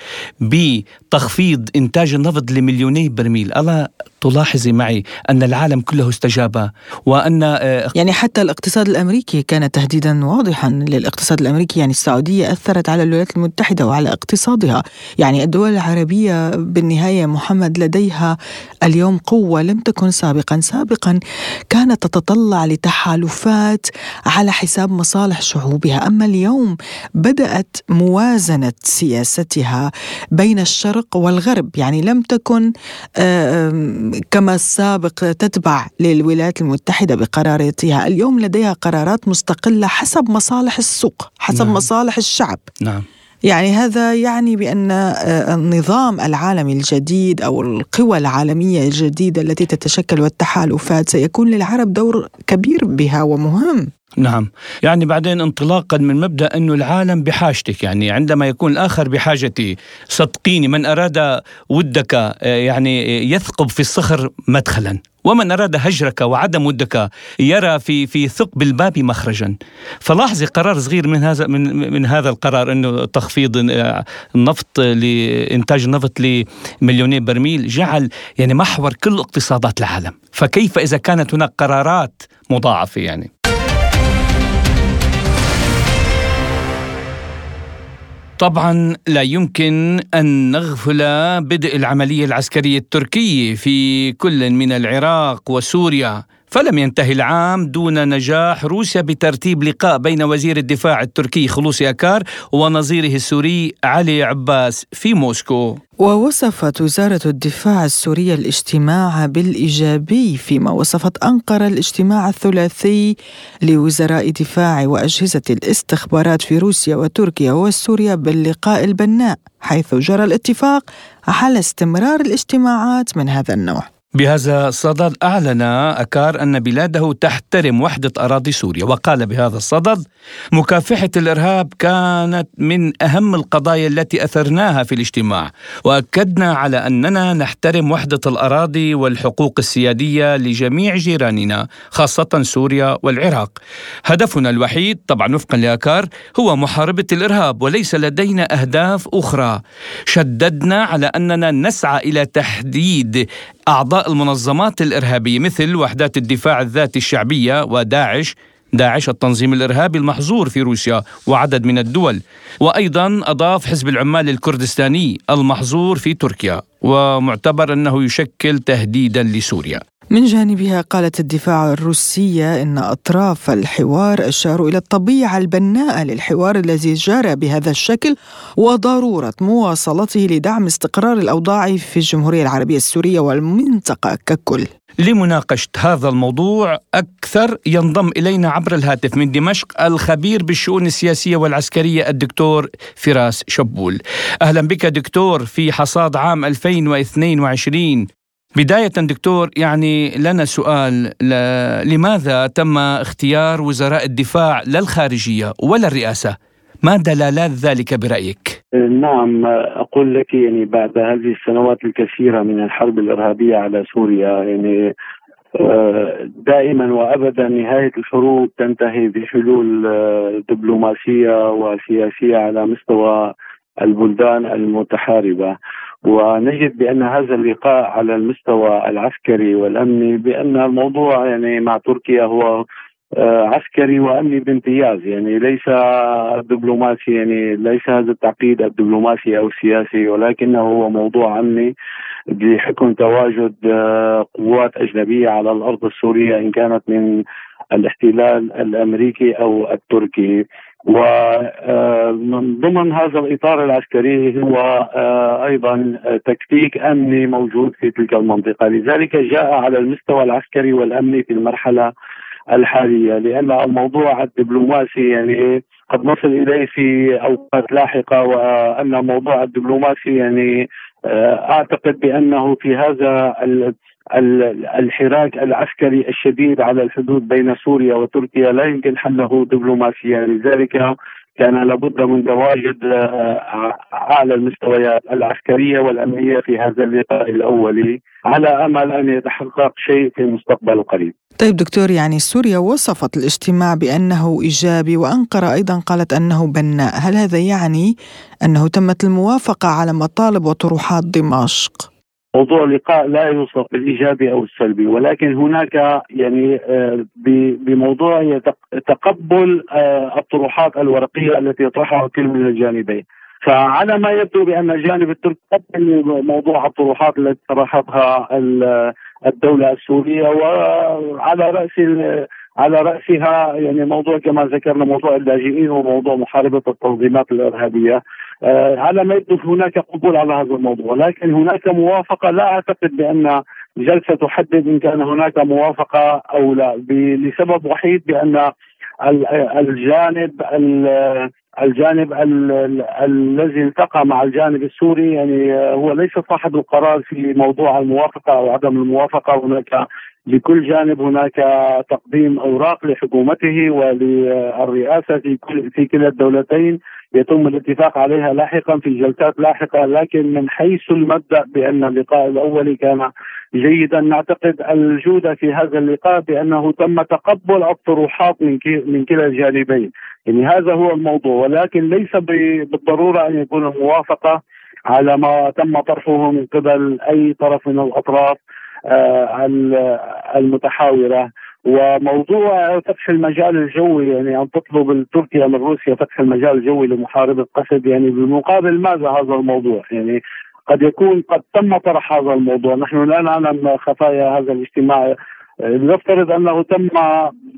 بتخفيض إنتاج النفط لمليوني برميل. ألا تلاحظي معي أن العالم كله استجاب وأن آه، يعني حتى الاقتصاد الأمريكي كان تهديدا واضحا للاقتصاد الأمريكي. يعني السعودية أثرت على الولايات المتحدة وعلى اقتصادها. يعني الدول العربية بالنهاية محمد لديها اليوم قوة لم تكن سابقا. سابقا كانت تتطلع لتحالفات على حساب مصالح شعوبها. أما اليوم بدأت موازنة سياستها بين الشرق والغرب. يعني لم تكن كما السابق تتبع للولايات المتحدة بقراراتها. اليوم لديها قرارات مستقلة حسب مصالح السوق حسب نعم. مصالح الشعب. نعم. يعني هذا يعني بأن آه، النظام العالمي الجديد أو القوى العالمية الجديدة التي تتشكل والتحالفات سيكون للعرب دور كبير بها ومهم. نعم. يعني بعدين انطلاقا من مبدأ انه العالم بحاجتك. يعني عندما يكون الآخر بحاجتي صدقيني من أراد ودك آه، يعني يثقب في الصخر مدخلا ومن أراد هجرك وعدم ودك يرى في في ثقب الباب مخرجا. فلاحظي قرار صغير من هذا من من هذا القرار أنه تخفيض آه، النفط لانتاج النفط لمليونين برميل جعل يعني محور كل اقتصادات العالم. فكيف إذا كانت هناك قرارات مضاعفة يعني؟ طبعا لا يمكن أن نغفل بدء العملية العسكرية التركية في كل من العراق وسوريا. فلم ينتهي العام دون نجاح. روسيا بترتيب لقاء بين وزير الدفاع التركي خلوصي أكار ونظيره السوري علي عباس في موسكو. ووصفت وزارة الدفاع السورية الاجتماع بالإيجابي فيما وصفت أنقرة الاجتماع الثلاثي لوزراء دفاع وأجهزة الاستخبارات في روسيا وتركيا وسوريا باللقاء البناء حيث جرى الاتفاق على استمرار الاجتماعات من هذا النوع. بهذا الصدد أعلن أكار أن بلاده تحترم وحدة أراضي سوريا وقال بهذا الصدد مكافحة الإرهاب كانت من أهم القضايا التي أثرناها في الاجتماع وأكدنا على أننا نحترم وحدة الأراضي والحقوق السيادية لجميع جيراننا خاصة سوريا والعراق. هدفنا الوحيد طبعا وفقا لأكار هو محاربة الإرهاب وليس لدينا أهداف أخرى. شددنا على أننا نسعى إلى تحديد أعضاء المنظمات الإرهابية مثل وحدات الدفاع الذاتي الشعبية وداعش. داعش التنظيم الإرهابي المحظور في روسيا وعدد من الدول. وأيضا أضاف حزب العمال الكردستاني المحظور في تركيا. ومعتبر أنه يشكل تهديدا لسوريا. من جانبها قالت الدفاع الروسية إن أطراف الحوار أشاروا إلى الطبيعة البناءة للحوار الذي جرى بهذا الشكل وضرورة مواصلته لدعم استقرار الأوضاع في الجمهورية العربية السورية والمنطقة ككل. لمناقشة هذا الموضوع أكثر ينضم إلينا عبر الهاتف من دمشق الخبير بالشؤون السياسية والعسكرية الدكتور فراس شبول. أهلا بك دكتور في حصاد عام 2022 بداية دكتور يعني لنا سؤال لماذا تم اختيار وزراء الدفاع لا الخارجية ولا الرئاسة؟ ما دلالات ذلك برأيك؟ نعم أقول لك يعني بعد هذه السنوات الكثيرة من الحرب الإرهابية على سوريا يعني آه، دائما وابدا نهاية الحروب تنتهي بحلول آه، دبلوماسية وسياسية على مستوى البلدان المتحاربة ونجد بأن هذا اللقاء على المستوى العسكري والأمني بأن الموضوع يعني مع تركيا هو آه، عسكري وأمني بامتياز. يعني ليس دبلوماسي يعني ليس هذا التعقيد الدبلوماسي أو السياسي ولكنه هو موضوع أمني بحكم تواجد آه، قوات أجنبية على الأرض السورية إن كانت من الاحتلال الأمريكي أو التركي. ومن آه، ضمن هذا الإطار العسكري هو آه، أيضا تكتيك أمني موجود في تلك المنطقة، لذلك جاء على المستوى العسكري والأمني في المرحلة الحالية لأن الموضوع الدبلوماسي يعني قد نصل إليه في أوقات لاحقة وأن الموضوع الدبلوماسي يعني آه، أعتقد بأنه في هذا الحراك العسكري الشديد على الحدود بين سوريا وتركيا لا يمكن حله دبلوماسيا لذلك كان لابد من تواجد آه، أعلى المستويات العسكرية والأمنية في هذا اللقاء الاولي على أمل أن يتحقق شيء في المستقبل القريب. طيب دكتور يعني سوريا وصفت الاجتماع بأنه إيجابي وانقره أيضا قالت أنه بناء، هل هذا يعني أنه تمت الموافقة على مطالب وطروحات دمشق؟ موضوع اللقاء لا يوصف بالايجابي أو السلبي ولكن هناك يعني آه، بموضوع تقبل آه، الطروحات الورقية التي يطرحها كل من الجانبين. فعلى ما يبدو بأن الجانب التركي قبل موضوع الطروحات التي طرحتها الدولة السورية وعلى رأس على رأسها يعني موضوع كما ذكرنا موضوع اللاجئين وموضوع محاربة التنظيمات الإرهابية. على ما يبدو هناك قبول على هذا الموضوع. لكن هناك موافقة لا أعتقد بأن جلسة تحدد إن كان هناك موافقة أو لا. لسبب وحيد بأن الجانب الجانب الذي التقى مع الجانب السوري يعني هو ليس صاحب القرار في موضوع الموافقة أو عدم الموافقة. هناك لكل جانب هناك تقديم أوراق لحكومته وللرئاسة في كل في كلا الدولتين. يتم الاتفاق عليها لاحقا في جلسات لاحقة لكن من حيث المبدأ بأن اللقاء الاولي كان جيدا نعتقد الجوده في هذا اللقاء بأنه تم تقبل الطروحات من من كلا الجانبين. يعني هذا هو الموضوع. ولكن ليس بالضرورة أن يكون الموافقة على ما تم طرحه من قبل أي طرف من الأطراف آه، المتحاورة. وموضوع فتح المجال الجوي يعني أن تطلب تركيا من روسيا فتح المجال الجوي لمحاربة قسد يعني بالمقابل ماذا هذا الموضوع؟ يعني قد يكون قد تم طرح هذا الموضوع. نحن لا نعلم خفايا هذا الاجتماع. نفترض أنه تم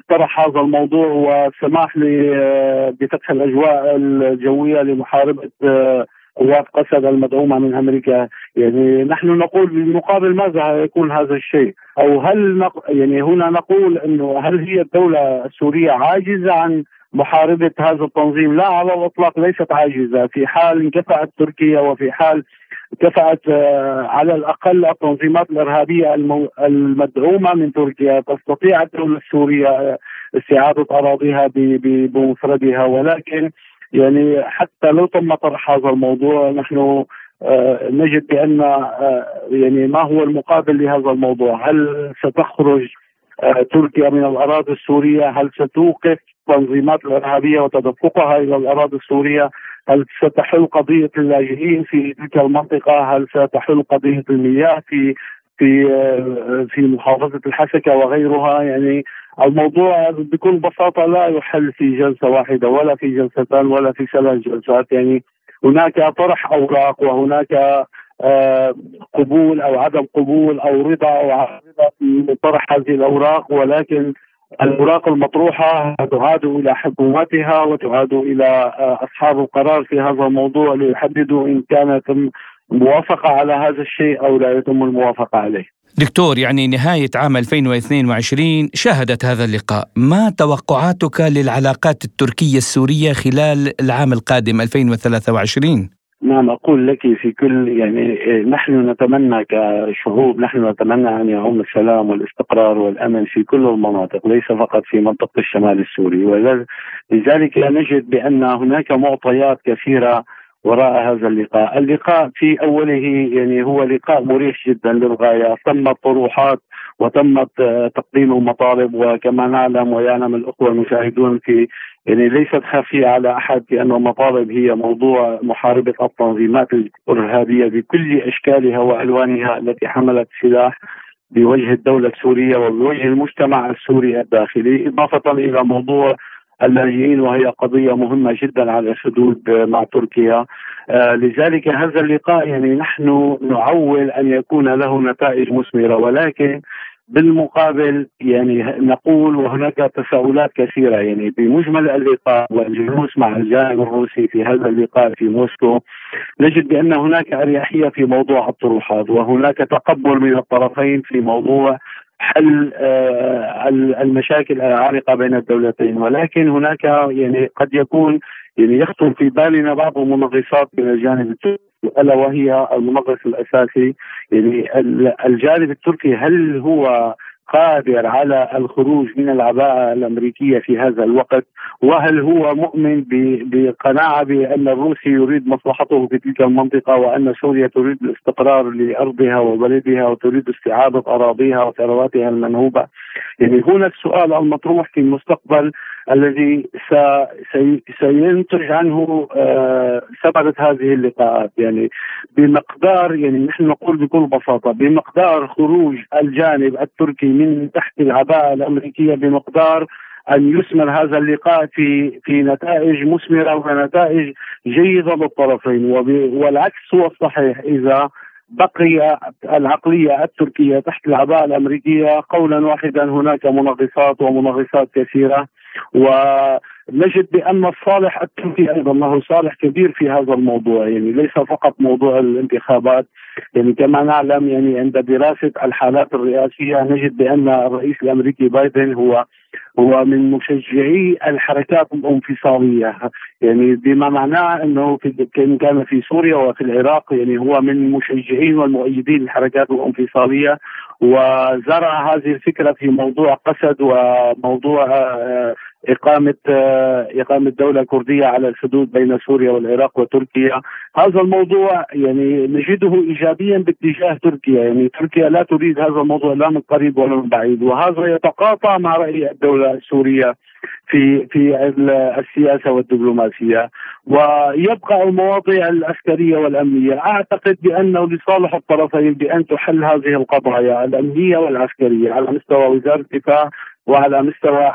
طرح هذا الموضوع والسماح بفتح الأجواء الجوية لمحاربة قوات قسد المدعومة من أمريكا. يعني نحن نقول بالمقابل ماذا يكون هذا الشيء؟ أو هل نق... يعني هنا نقول إنه هل هي الدولة السورية عاجزة عن محاربة هذا التنظيم؟ لا على الإطلاق ليست عاجزة. في حال انكفأت تركيا وفي حال كفأت آه، على الأقل التنظيمات الإرهابية المدعومة من تركيا تستطيع الدولة السورية استعادة أراضيها بمفردها ولكن يعني حتى لو تم طرح هذا الموضوع نحن آه، نجد بأن آه، يعني ما هو المقابل لهذا الموضوع؟ هل ستخرج آه، تركيا من الأراضي السورية؟ هل ستوقف التنظيمات الإرهابية وتدفقها إلى الأراضي السورية؟ هل ستحل قضية اللاجئين في تلك المنطقة؟ هل ستحل قضية المياه في في في محافظة الحسكة وغيرها يعني الموضوع بكل بساطة لا يحل في جلسة واحدة ولا في جلستان ولا في ثلاث جلسات يعني هناك طرح أوراق وهناك آه، قبول أو عدم قبول أو رضا أو رضا في طرح هذه الأوراق ولكن الاوراق المطروحة تعاد إلى حكومتها وتعاد إلى آه، أصحاب القرار في هذا الموضوع ليحددوا إن كانت موافقة على هذا الشيء أو لا يتم الموافقة عليه. دكتور يعني نهاية عام 2022 شهدت هذا اللقاء ما توقعاتك للعلاقات التركية السورية خلال العام القادم 2023 نعم أقول لك في كل يعني نحن نتمنى كشعوب نحن نتمنى أن يعم السلام والاستقرار والأمن في كل المناطق ليس فقط في منطقة الشمال السوري. ولذلك نجد بأن هناك معطيات كثيرة وراء هذا اللقاء. اللقاء في أوله يعني هو لقاء مريح جدا للغاية. تمت طروحات وتمت تقديم المطالب وكما نعلم ويعلم الأخوة المشاهدون في يعني ليست خافية على أحد بأن المطالب هي موضوع محاربة التنظيمات الإرهابية بكل أشكالها وألوانها التي حملت سلاح بوجه الدولة السورية وبوجه المجتمع السوري الداخلي إضافة إلى موضوع اللاجئين وهي قضية مهمة جدا على الحدود مع تركيا. آه لذلك هذا اللقاء يعني نحن نعول أن يكون له نتائج مثمرة ولكن بالمقابل يعني نقول وهناك تساؤلات كثيرة يعني بمجمل اللقاء والجلوس مع الجانب الروسي في هذا اللقاء في موسكو نجد بأن هناك أريحية في موضوع الطروحات وهناك تقبل من الطرفين في موضوع حل آه، المشاكل العالقه بين الدولتين. ولكن هناك يعني قد يكون يعني يخطر في بالنا بعض المنغصات من الجانب التركي ألا وهي المنغص الأساسي. يعني الجانب التركي هل هو قادر على الخروج من العباءة الأمريكية في هذا الوقت؟ وهل هو مؤمن بقناعة بأن الروسي يريد مصلحته في تلك المنطقة وأن سوريا تريد الاستقرار لأرضها وبلدها وتريد استعادة أراضيها وثرواتها المنهوبة؟ يعني هنا السؤال المطروح في المستقبل الذي سينتج عنه آه، ثمرة هذه اللقاءات. يعني بمقدار يعني نحن نقول بكل بساطة بمقدار خروج الجانب التركي من تحت العباءة الأمريكية بمقدار أن يثمر هذا اللقاء في في نتائج مثمرة ونتائج جيدة للطرفين والعكس هو الصحيح إذا بقي العقلية التركية تحت العباءه الأمريكية قولا واحدا. هناك منغصات ومنغصات كثيرة. ونجد بأن الصالح التركي أيضا له صالح كبير في هذا الموضوع. يعني ليس فقط موضوع الانتخابات. يعني كما نعلم يعني عند دراسة الحالات الرئاسية نجد بأن الرئيس الأمريكي بايدن هو هو من مشجعي الحركات الانفصالية. يعني بما معناه إنه في كان في سوريا وفي العراق يعني هو من مشجعين والمؤيدين للحركات الانفصالية. وزرع هذه الفكرة في موضوع قسد وموضوع آه، إقامة آه، إقامة دولة كردية على الحدود بين سوريا والعراق وتركيا. هذا الموضوع يعني نجده إيجابيا باتجاه تركيا. يعني تركيا لا تريد هذا الموضوع لا من قريب ولا من بعيد. وهذا يتقاطع مع رأي الدولة السورية. في في السياسة والدبلوماسية ويبقى المواضيع العسكرية والأمنية. أعتقد بأنه لصالح الطرفين بأن تحل هذه القضايا الأمنية والعسكرية على مستوى وزارة الدفاع وعلى مستوى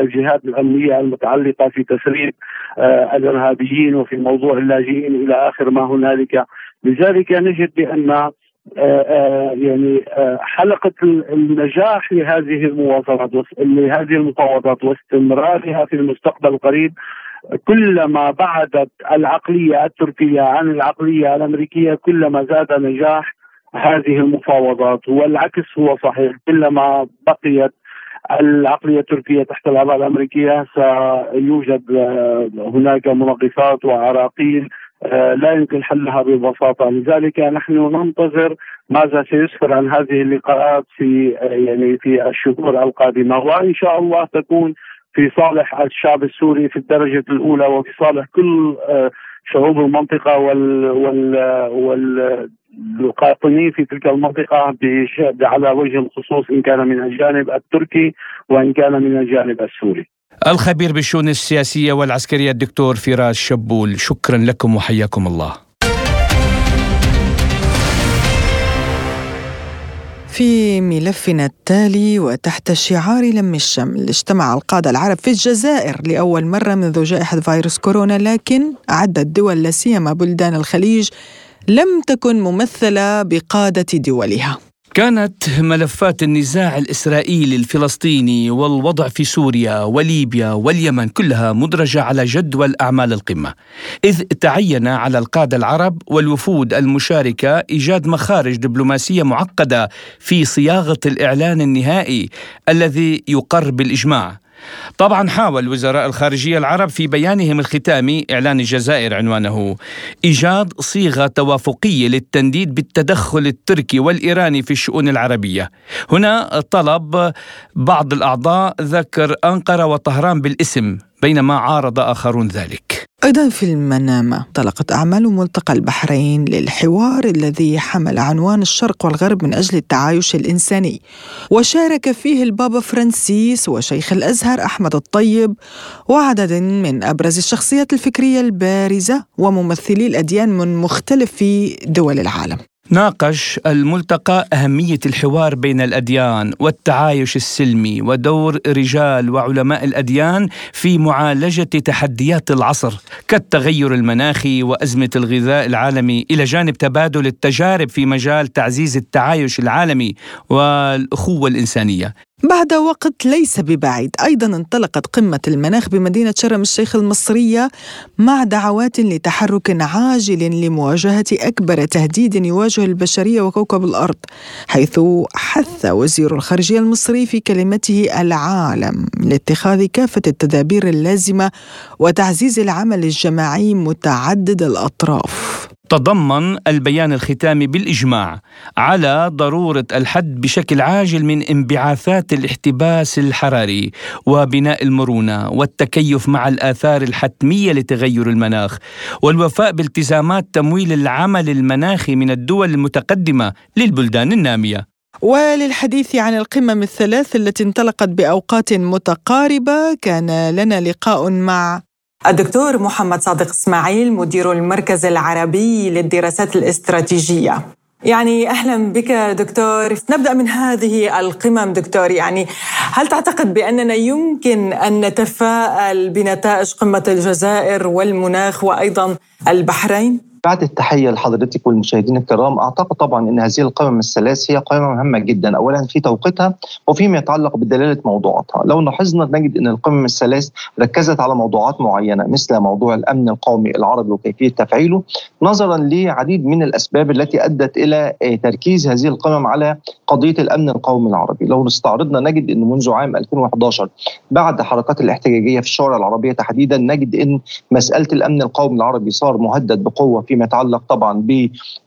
الجهات الأمنية المتعلقة في تسريب آه، الإرهابيين وفي موضوع اللاجئين إلى آخر ما هنالك. لذلك نجد بأن يعني حلقة النجاح لهذه المواصلات لهذه المفاوضات واستمرارها في المستقبل القريب. كلما بعدت العقلية التركية عن العقلية الأمريكية كلما زاد نجاح هذه المفاوضات والعكس هو صحيح. كلما بقيت العقلية التركية تحت العباءة الأمريكية سيوجد آه، هناك منغصات وعراقيل آه، لا يمكن حلها ببساطة. لذلك نحن ننتظر ماذا سيسفر عن هذه اللقاءات في آه، يعني في الشهور القادمة. وإن شاء الله تكون في صالح الشعب السوري في الدرجة الأولى وفي صالح كل شعوب المنطقة وال, وال, وال القاطنين في تلك المنطقة على وجه الخصوص إن كان من الجانب التركي وإن كان من الجانب السوري. الخبير بالشؤون السياسية والعسكرية الدكتور فراس شبول. شكرا لكم وحياكم الله. في ملفنا التالي وتحت شعار لم الشمل اجتمع القادة العرب في الجزائر لأول مرة منذ جائحة فيروس كورونا لكن عدة دول لا سيما بلدان الخليج لم تكن ممثلة بقادة دولها. كانت ملفات النزاع الإسرائيلي الفلسطيني والوضع في سوريا وليبيا واليمن كلها مدرجة على جدول أعمال القمة، إذ تعين على القادة العرب والوفود المشاركة إيجاد مخارج دبلوماسية معقدة في صياغة الإعلان النهائي الذي يقر بالإجماع. طبعا حاول وزراء الخارجية العرب في بيانهم الختامي إعلان الجزائر عنوانه إيجاد صيغة توافقية للتنديد بالتدخل التركي والإيراني في الشؤون العربية. هنا طلب بعض الأعضاء ذكر أنقرة وطهران بالاسم بينما عارض آخرون ذلك. أيضا في المنامة طلقت أعمال ملتقى البحرين للحوار الذي حمل عنوان الشرق والغرب من أجل التعايش الإنساني. وشارك فيه البابا فرانسيس وشيخ الأزهر أحمد الطيب وعدد من أبرز الشخصيات الفكرية البارزة وممثلي الأديان من مختلف دول العالم. ناقش الملتقى أهمية الحوار بين الأديان والتعايش السلمي ودور رجال وعلماء الأديان في معالجة تحديات العصر كالتغير المناخي وأزمة الغذاء العالمي. إلى جانب تبادل التجارب في مجال تعزيز التعايش العالمي والأخوة الإنسانية. بعد وقت ليس ببعيد. أيضا انطلقت قمة المناخ بمدينة شرم الشيخ المصرية مع دعوات لتحرك عاجل لمواجهة أكبر تهديد يواجه البشرية وكوكب الأرض حيث حث وزير الخارجية المصري في كلمته العالم لاتخاذ كافة التدابير اللازمة وتعزيز العمل الجماعي متعدد الأطراف. تضمن البيان الختامي بالإجماع على ضرورة الحد بشكل عاجل من انبعاثات الاحتباس الحراري وبناء المرونة والتكيف مع الآثار الحتمية لتغير المناخ والوفاء بالتزامات تمويل العمل المناخي من الدول المتقدمة للبلدان النامية. وللحديث عن القمم الثلاث التي انطلقت بأوقات متقاربة كان لنا لقاء مع الدكتور محمد صادق إسماعيل مدير المركز العربي للدراسات الاستراتيجية. يعني أهلا بك دكتور. نبدأ من هذه القمم دكتور. يعني هل تعتقد بأننا يمكن أن نتفائل بنتائج قمة الجزائر والمناخ وأيضا البحرين؟ بعد التحية لحضرتك والمشاهدين الكرام أعتقد طبعا إن هذه القمم الثلاث هي قمم مهمة جدا. اولا في توقيتها وفيما يتعلق بدلالة موضوعاتها. لو لاحظنا نجد إن القمم الثلاث ركزت على موضوعات معينة مثل موضوع الأمن القومي العربي وكيفية تفعيله نظرا لعديد من الأسباب التي أدت إلى تركيز هذه القمم على قضية الأمن القومي العربي. لو استعرضنا نجد إن منذ عام 2011 بعد حركات الاحتجاجية في الشوارع العربية تحديدا نجد إن مسألة الأمن القومي العربي صار مهدد بقوة فيما يتعلق طبعا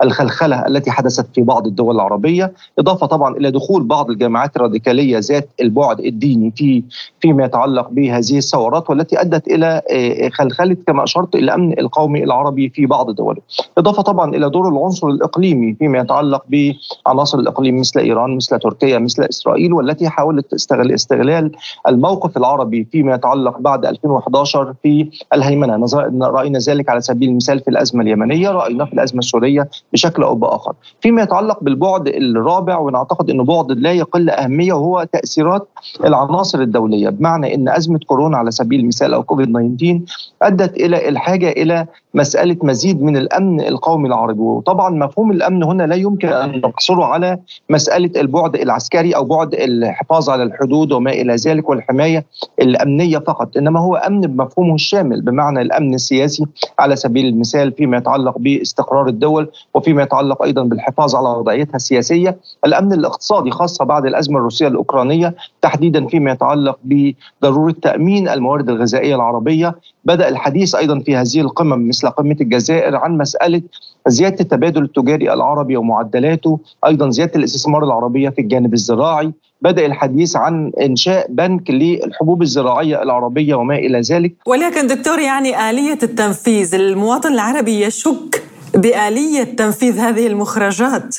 بالخلخلة التي حدثت في بعض الدول العربية إضافة طبعا إلى دخول بعض الجماعات الراديكالية ذات البعد الديني في فيما يتعلق بهذه الثورات والتي أدت إلى آه، خلخلة كما أشرت الامن القومي العربي في بعض دوله إضافة طبعا إلى دور العنصر الإقليمي فيما يتعلق بعناصر الإقليم مثل إيران مثل تركيا مثل إسرائيل والتي حاولت تستغل استغلال الموقف العربي فيما يتعلق بعد 2011 في الهيمنة. رأينا ذلك على سبيل المثال في الأزمة اليمنية. رأينا في الأزمة السوريه بشكل أو بآخر. فيما يتعلق بالبعد الرابع ونعتقد إنه بعد لا يقل أهمية وهو تأثيرات العناصر الدولية. بمعنى إن أزمة كورونا على سبيل المثال أو كوفيد 19 أدت إلى الحاجة إلى مسألة مزيد من الأمن القومي العربي. وطبعا مفهوم الأمن هنا لا يمكن أن نقصره على مسألة البعد العسكري أو بعد الحفاظ على الحدود وما إلى ذلك والحماية الأمنية فقط. إنما هو أمن بمفهومه الشامل بمعنى الأمن السياسي على سبيل المثال فيما يتعلق باستقرار الدول وفيما يتعلق أيضا بالحفاظ على وضعيتها السياسية. الأمن الاقتصادي خاصة بعد الأزمة الروسية الأوكرانية تحديدا فيما يتعلق بضرورة تأمين الموارد الغذائية العربية. بدأ الحديث أيضا في هذه القمم مثل قمة الجزائر عن مسألة زيادة التبادل التجاري العربي ومعدلاته أيضا زيادة الاستثمار العربية في الجانب الزراعي. بدأ الحديث عن إنشاء بنك للحبوب الزراعية العربية وما إلى ذلك. ولكن دكتور يعني آلية التنفيذ المواطن العربي يشك بآلية تنفيذ هذه المخرجات؟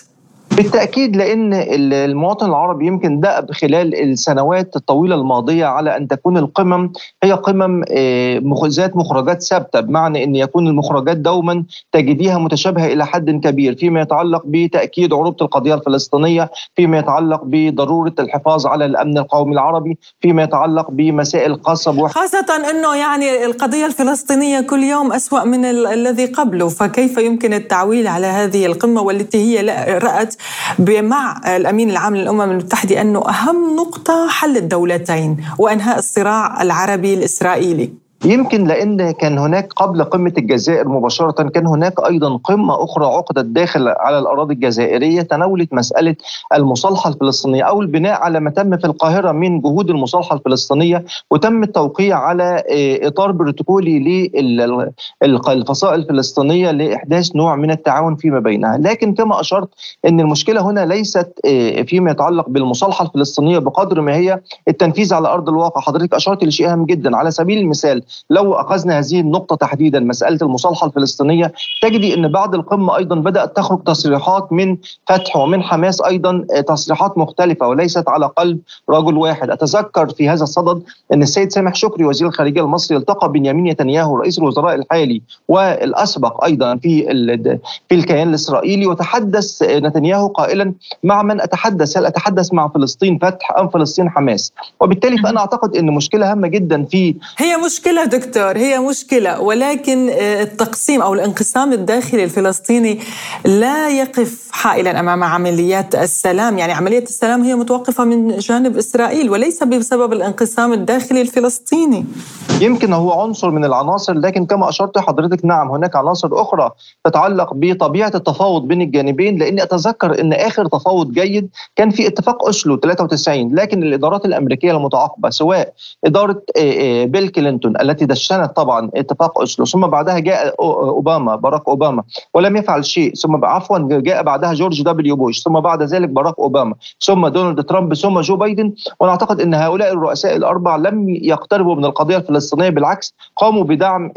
بالتأكيد لأن المواطن العربي يمكن دأب خلال السنوات الطويلة الماضية على أن تكون القمم هي قمم آه، ذات مخرجات ثابتة بمعنى أن يكون المخرجات دوما تجديها متشابهة إلى حد كبير فيما يتعلق بتأكيد عروبه القضية الفلسطينية فيما يتعلق بضرورة الحفاظ على الأمن القومي العربي فيما يتعلق بمسائل خاصه خاصة إنه يعني القضية الفلسطينية كل يوم أسوأ من الذي قبله فكيف يمكن التعويل على هذه القمة والتي هي رأت مع الأمين العام للأمم المتحدة أنه أهم نقطة حل الدولتين وإنهاء الصراع العربي الإسرائيلي. يمكن لأن كان هناك قبل قمة الجزائر مباشرة كان هناك أيضا قمة أخرى عقدت داخل على الأراضي الجزائرية تناولت مسألة المصالحة الفلسطينية أو البناء على ما تم في القاهرة من جهود المصالحة الفلسطينية وتم التوقيع على آه، إطار بروتوكولي للفصائل الفلسطينية لإحداث نوع من التعاون فيما بينها، لكن كما أشرت إن المشكلة هنا ليست آه، فيما يتعلق بالمصالحة الفلسطينية بقدر ما هي التنفيذ على أرض الواقع، حضرتك أشرت لشيء أهم جدا. على سبيل المثال لو أخذنا هذه النقطة تحديدا مسألة المصالحة الفلسطينية تجدي أن بعد القمة أيضا بدأت تخرج تصريحات من فتح ومن حماس أيضا آه، تصريحات مختلفة وليست على قلب رجل واحد. أتذكر في هذا الصدد أن السيد سامح شكري وزير الخارجية المصري التقى بنيامين نتنياهو رئيس الوزراء الحالي والأسبق أيضا في في الكيان الإسرائيلي وتحدث نتنياهو قائلا مع من أتحدث؟ هل أتحدث مع فلسطين فتح أم فلسطين حماس؟ وبالتالي فأنا أعتقد أن مشكلة هامة جدا في هي مشكلة دكتور هي مشكلة ولكن آه، التقسيم أو الانقسام الداخلي الفلسطيني لا يقف حائلا أمام عمليات السلام. يعني عملية السلام هي متوقفة من جانب إسرائيل وليس بسبب الانقسام الداخلي الفلسطيني. يمكن هو عنصر من العناصر لكن كما أشرت حضرتك نعم هناك عناصر أخرى تتعلق بطبيعة التفاوض بين الجانبين. لأني أتذكر أن آخر تفاوض جيد كان في اتفاق أوسلو 93 لكن الإدارات الأمريكية المتعاقبة سواء إدارة آه، آه، بيل كلينتون التي دشنت طبعا اتفاق أوسلو ثم بعدها جاء أوباما باراك أوباما ولم يفعل شيء ثم عفوا جاء بعدها جورج دبليو بوش ثم بعد ذلك باراك أوباما ثم دونالد ترامب ثم جو بايدن ونعتقد إن هؤلاء الرؤساء الأربعة لم يقتربوا من القضية الفلسطينية بالعكس قاموا بدعم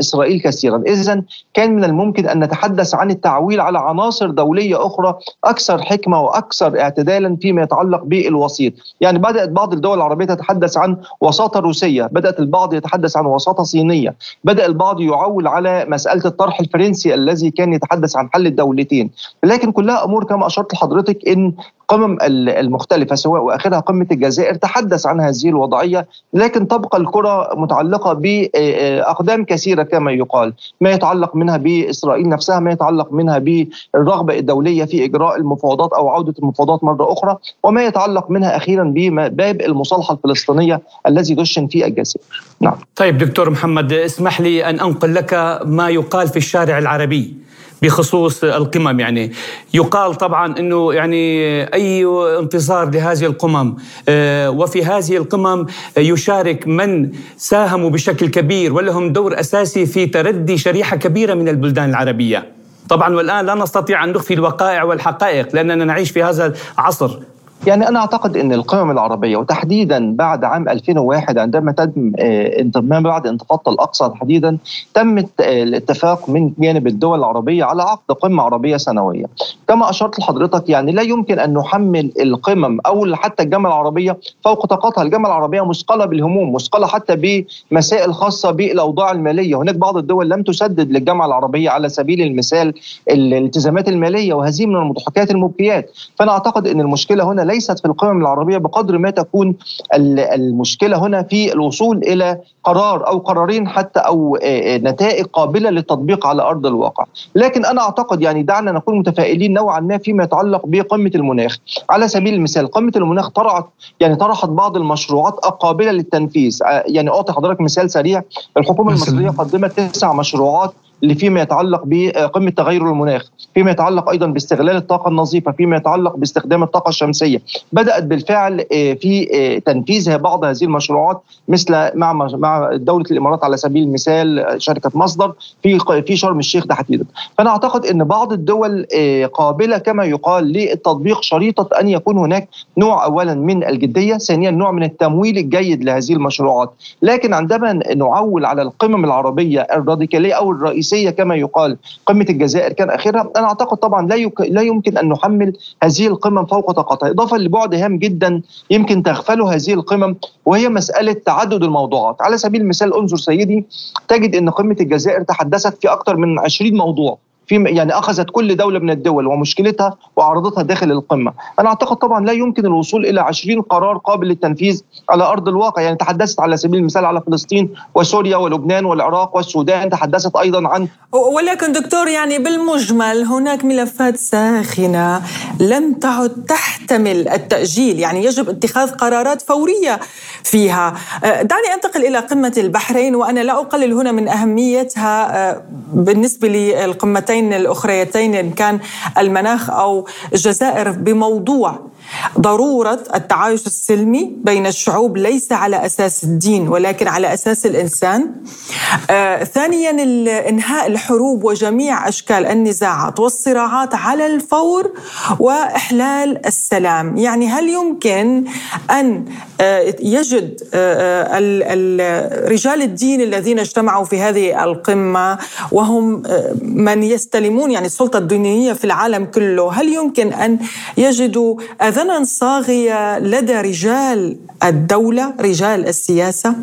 إسرائيل كثيرا. اذا كان من الممكن أن نتحدث عن التعويل على عناصر دولية أخرى أكثر حكمة وأكثر اعتدالا فيما يتعلق بالوسيط. يعني بدأت بعض الدول العربية تتحدث عن وساطة روسية بدأت البعض يتحدث عن وساطة صينية. بدأ البعض يعول على مسألة الطرح الفرنسي الذي كان يتحدث عن حل الدولتين. لكن كلها أمور كما أشرت لحضرتك إن القمم المختلفة سواء واخرها قمة الجزائر تحدث عن هذه الوضعية لكن تبقى الكرة متعلقة بأقدام كثيرة كما يقال. ما يتعلق منها بإسرائيل نفسها ما يتعلق منها بالرغبة الدولية في إجراء المفاوضات أو عودة المفاوضات مرة أخرى وما يتعلق منها أخيرا بباب المصالحة الفلسطينية الذي دشن في الجزائر. نعم. طيب دكتور محمد اسمح لي أن أنقل لك ما يقال في الشارع العربي. بخصوص القمم يعني يقال طبعا إنه يعني أي انتصار لهذه القمم آه، وفي هذه القمم يشارك من ساهموا بشكل كبير ولهم دور أساسي في تردي شريحة كبيرة من البلدان العربية. طبعا والآن لا نستطيع أن نخفي الوقائع والحقائق لأننا نعيش في هذا العصر. يعني أنا أعتقد إن القمم العربية وتحديدا بعد عام 2001 عندما تم ما بعد انتفاضة الأقصى تحديدا تم الاتفاق من جانب الدول العربية على عقد قمة عربية سنوية. كما أشرت لحضرتك يعني لا يمكن أن نحمل القمم أو حتى الجامعة العربية فوق طاقتها. الجامعة العربية مثقلة بالهموم مثقلة حتى بمسائل خاصة بالأوضاع المالية. هناك بعض الدول لم تسدد للجامعة العربية على سبيل المثال الالتزامات المالية وهذه من المضحكات المبكيات فأنا أعتقد إن المشكلة هنا ليست في القمم العربية بقدر ما تكون المشكلة هنا في الوصول إلى قرار أو قرارين حتى أو نتائج قابلة للتطبيق على أرض الواقع، لكن أنا أعتقد يعني دعنا نكون متفائلين نوعا ما فيما يتعلق بقمة المناخ، على سبيل المثال قمة المناخ طرحت يعني طرحت بعض المشروعات القابلة للتنفيذ، يعني أعطي حضرتك مثال سريع. الحكومة المصرية قدمت تسع مشروعات فيما يتعلق بقمه تغير المناخ، فيما يتعلق أيضا باستغلال الطاقة النظيفة، فيما يتعلق باستخدام الطاقة الشمسية، بدأت بالفعل آه، في آه، تنفيذ بعض هذه المشروعات مثل مع مع دولة الإمارات على سبيل المثال شركة مصدر في في شرم الشيخ تحديدا، فأنا أعتقد إن بعض الدول آه، قابلة كما يقال للتطبيق شريطة أن يكون هناك نوع اولا من الجدية، ثانيا نوع من التمويل الجيد لهذه المشروعات، لكن عندما نعول على القمم العربية الراديكالية أو الرئيسية الرئيسيه كما يقال. قمة الجزائر كان اخرها أنا أعتقد طبعا لا يك... لا يمكن أن نحمل هذه القمم فوق طاقتها. إضافة لبعد هام جدا يمكن تغفله هذه القمم وهي مسألة تعدد الموضوعات. على سبيل المثال انظر سيدي تجد إن قمة الجزائر تحدثت في أكثر من 20 موضوع. في يعني أخذت كل دولة من الدول ومشكلتها وعرضتها داخل القمة، أنا أعتقد طبعا لا يمكن الوصول إلى 20 قرار قابل للتنفيذ على أرض الواقع، يعني تحدثت على سبيل المثال على فلسطين وسوريا ولبنان والعراق والسودان، تحدثت أيضا عن ولكن دكتور يعني بالمجمل هناك ملفات ساخنة لم تعد تحتمل التأجيل، يعني يجب اتخاذ قرارات فورية فيها. أه، دعني أنتقل إلى قمة البحرين وأنا لا أقلل هنا من أهميتها أه، بالنسبة للقمتين القضيتين الأخريتين إن كان المناخ أو الجزائر بموضوع ضرورة التعايش السلمي بين الشعوب ليس على أساس الدين ولكن على أساس الإنسان. آه، ثانيا إنهاء الحروب وجميع أشكال النزاعات والصراعات على الفور وإحلال السلام، يعني هل يمكن أن آه، يجد آه، رجال الدين الذين اجتمعوا في هذه القمة وهم من يستلمون يعني السلطة الدينية في العالم كله، هل يمكن أن يجدوا اذنا صاغية لدى رجال الدولة رجال السياسة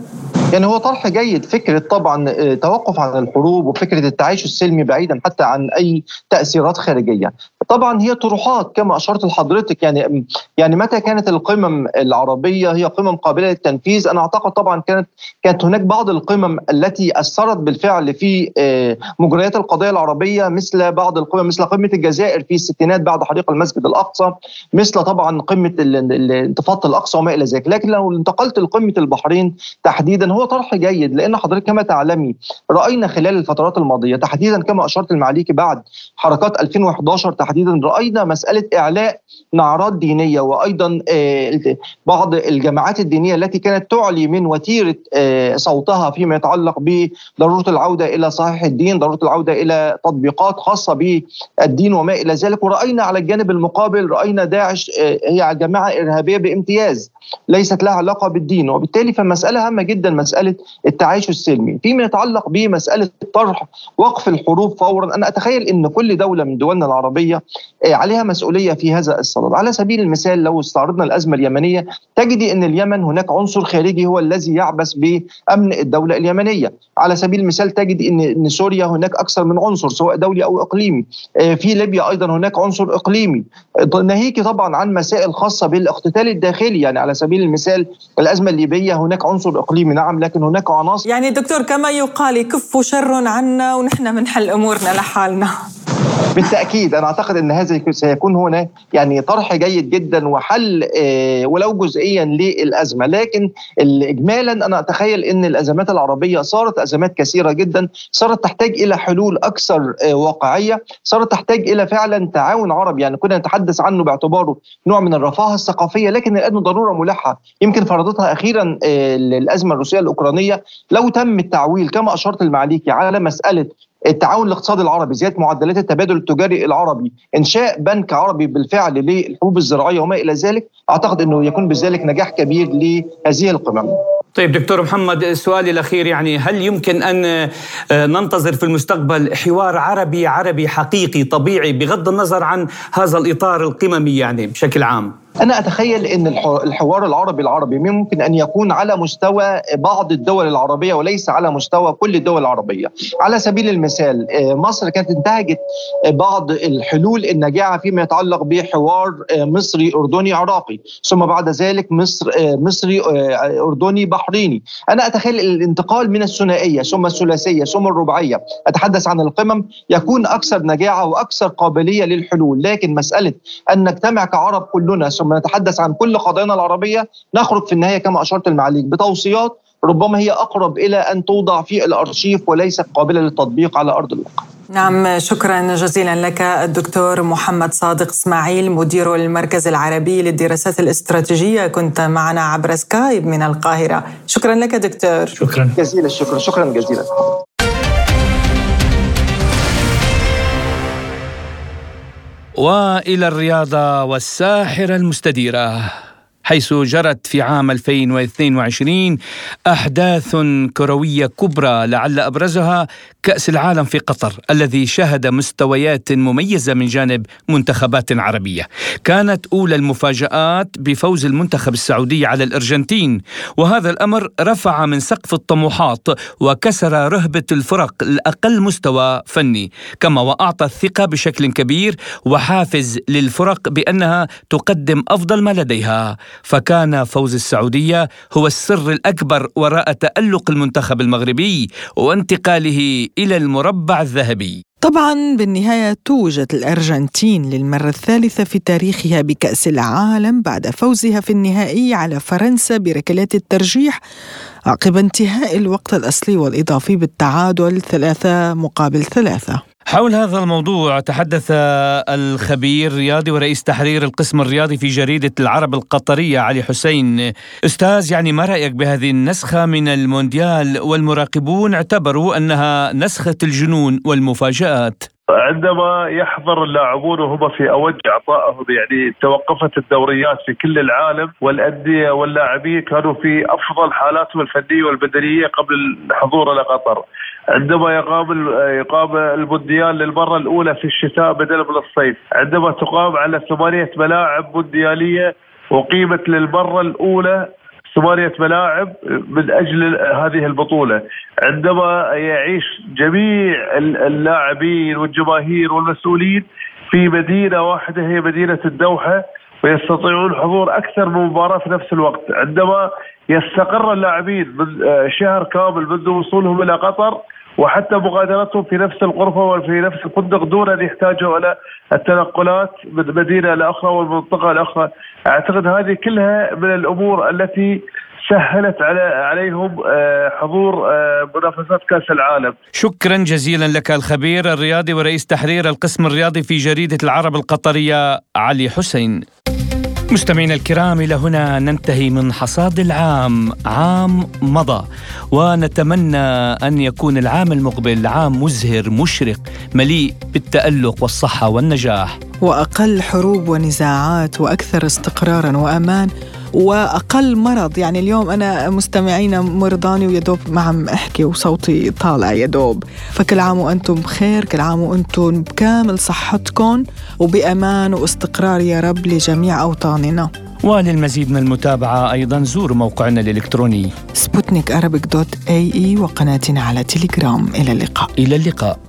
يعني هو طرح جيد فكرة طبعا آه، توقف عن الحروب وفكرة التعايش السلمي بعيدا حتى عن أي تأثيرات خارجية. طبعا هي طروحات كما أشرت لحضرتك يعني يعني متى كانت القمم العربية هي قمم قابلة للتنفيذ؟ أنا أعتقد طبعا كانت كانت هناك بعض القمم التي أثرت بالفعل في آه، مجريات القضية العربية مثل بعض القمم مثل قمة الجزائر في الستينات بعد حريق المسجد الأقصى مثل طبعا قمة انتفاضه الأقصى وما إلى ذلك، لكن لو انتقلت لقمة البحرين تحديدا هو طرح جيد لأن حضرتك كما تعلمي رأينا خلال الفترات الماضية تحديدا كما أشرت المعاليكي بعد حركات 2011 تحديدا رأينا مسألة إعلاء نعرات دينية وأيضا آه، بعض الجماعات الدينية التي كانت تعلي من وتيرة آه، صوتها فيما يتعلق بضرورة العودة إلى صحيح الدين، ضرورة العودة إلى تطبيقات خاصة بالدين وما إلى ذلك، ورأينا على الجانب المقابل رأينا داعش آه، هي جماعة إرهابية بامتياز ليست لها علاقة بالدين، وبالتالي فمسألة هامة جدا مسألة التعايش السلمي، فيما يتعلق بمسألة طرح وقف الحروب فورا، أنا أتخيل إن كل دولة من دولنا العربية العربيه عليها مسؤولية في هذا الصدد. على سبيل المثال لو استعرضنا الأزمة اليمنية تجدي إن اليمن هناك عنصر خارجي هو الذي يعبث بأمن الدولة اليمنية. على سبيل المثال تجد إن سوريا هناك أكثر من عنصر سواء دولي أو إقليمي. في ليبيا أيضا هناك عنصر إقليمي. ناهيك طبعا عن مسائل خاصة بالاقتتال الداخلي. يعني على سبيل المثال الأزمة الليبية هناك عنصر إقليمي نعم لكن هناك عناصر يعني دكتور كما يقال يكف شر عنا ونحن بنحل أمورنا لحالنا. بالتأكيد أنا أعتقد إن هذا سيكون هنا يعني طرح جيد جدا وحل ولو جزئيا للأزمة. لكن اجمالا أنا أتخيل إن الأزمات العربية صارت أزمات كثيرة جدا صارت تحتاج إلى حلول أكثر واقعية صارت تحتاج إلى فعلا تعاون عربي. يعني كنا نتحدث عنه باعتباره نوع من الرفاهه الثقافية لكن الان ضرورة ملحه يمكن فرضتها أخيرا الازمه الروسية الأوكرانية. لو تم التعويل كما أشرت المعاليكي على مسألة التعاون الاقتصادي العربي زيادة معدلات التبادل التجاري العربي إنشاء بنك عربي بالفعل للحبوب الزراعية وما إلى ذلك أعتقد إنه يكون بذلك نجاح كبير لهذه القمم. طيب دكتور محمد سؤالي الأخير يعني هل يمكن أن ننتظر في المستقبل حوار عربي عربي حقيقي طبيعي بغض النظر عن هذا الإطار القممي يعني بشكل عام؟ أنا أتخيل أن الحوار العربي العربي ممكن أن يكون على مستوى بعض الدول العربية وليس على مستوى كل الدول العربية. على سبيل المثال مصر كانت انتهجت بعض الحلول الناجعة فيما يتعلق بحوار مصري أردني عراقي. ثم بعد ذلك مصر مصري أردني بحريني. أنا أتخيل الانتقال من الثنائية ثم الثلاثية ثم الرباعية. أتحدث عن القمم. يكون أكثر نجاعة وأكثر قابلية للحلول. لكن مسألة أن نجتمع كعرب كلنا ثم نتحدث عن كل قضايانا العربية نخرج في النهاية كما أشرت المعاليك بتوصيات ربما هي أقرب إلى أن توضع في الأرشيف وليست قابلة للتطبيق على أرض الواقع. نعم شكرا جزيلا لك الدكتور محمد صادق إسماعيل مدير المركز العربي للدراسات الاستراتيجية. كنت معنا عبر سكايب من القاهرة. شكرا لك دكتور. شكرا. جزيل الشكر. شكرا جزيلا. وإلى الرياضة والساحرة المستديرة. حيث جرت في عام 2022 أحداث كروية كبرى لعل أبرزها كأس العالم في قطر الذي شهد مستويات مميزة من جانب منتخبات عربية. كانت أولى المفاجآت بفوز المنتخب السعودي على الأرجنتين، وهذا الأمر رفع من سقف الطموحات وكسر رهبة الفرق الأقل مستوى فني، كما وأعطى الثقة بشكل كبير وحافز للفرق بأنها تقدم أفضل ما لديها. فكان فوز السعودية هو السر الأكبر وراء تألق المنتخب المغربي وانتقاله إلى المربع الذهبي. طبعا بالنهاية توجت الأرجنتين للمرة الثالثة في تاريخها بكأس العالم بعد فوزها في النهائي على فرنسا بركلات الترجيح عقب انتهاء الوقت الأصلي والإضافي بالتعادل ثلاثة مقابل ثلاثة. حول هذا الموضوع تحدث الخبير الرياضي ورئيس تحرير القسم الرياضي في جريدة العرب القطرية علي حسين. أستاذ يعني ما رأيك بهذه النسخة من المونديال؟ والمراقبون اعتبروا أنها نسخة الجنون والمفاجآت عندما يحضر اللاعبون وهم في أوج اعطائهم يعني توقفت الدوريات في كل العالم والأندية واللاعبين كانوا في أفضل حالاتهم الفنية والبدنية قبل الحضور إلى قطر. عندما يقام يقام المونديال للمرة الأولى في الشتاء بدلا من الصيف، عندما تقام على ثمانية ملاعب مونديالية وقيمت للمرة الأولى ثمانية ملاعب من أجل هذه البطولة. عندما يعيش جميع اللاعبين والجماهير والمسؤولين في مدينة واحدة هي مدينة الدوحة ويستطيعون حضور أكثر من مباراة في نفس الوقت. عندما يستقر اللاعبين من شهر كامل منذ وصولهم إلى قطر وحتى مغادرتهم في نفس الغرفة وفي نفس الفندق دون أن يحتاجوا إلى التنقلات من مدينة لاخرى والمنطقة الاخرى، أعتقد هذه كلها من الأمور التي سهلت على عليهم حضور منافسات كأس العالم. شكرا جزيلا لك الخبير الرياضي ورئيس تحرير القسم الرياضي في جريدة العرب القطرية علي حسين. مستمعينا الكرام إلى هنا ننتهي من حصاد العام عام مضى. ونتمنى أن يكون العام المقبل عام مزهر مشرق مليء بالتألق والصحة والنجاح. وأقل حروب ونزاعات وأكثر استقرارا وأمان. وأقل مرض. يعني اليوم أنا مستمعين مرضاني ويا دوب ما عم إحكي وصوتي طالع يا دوب فكل عام وأنتم بخير كل عام وأنتم بكامل صحتكم. وبأمان واستقرار يا رب لجميع أوطاننا. وللمزيد من المتابعة أيضا زوروا موقعنا الإلكتروني. سبوتنيك dot ae وقناتنا على تليجرام إلى اللقاء. إلى اللقاء.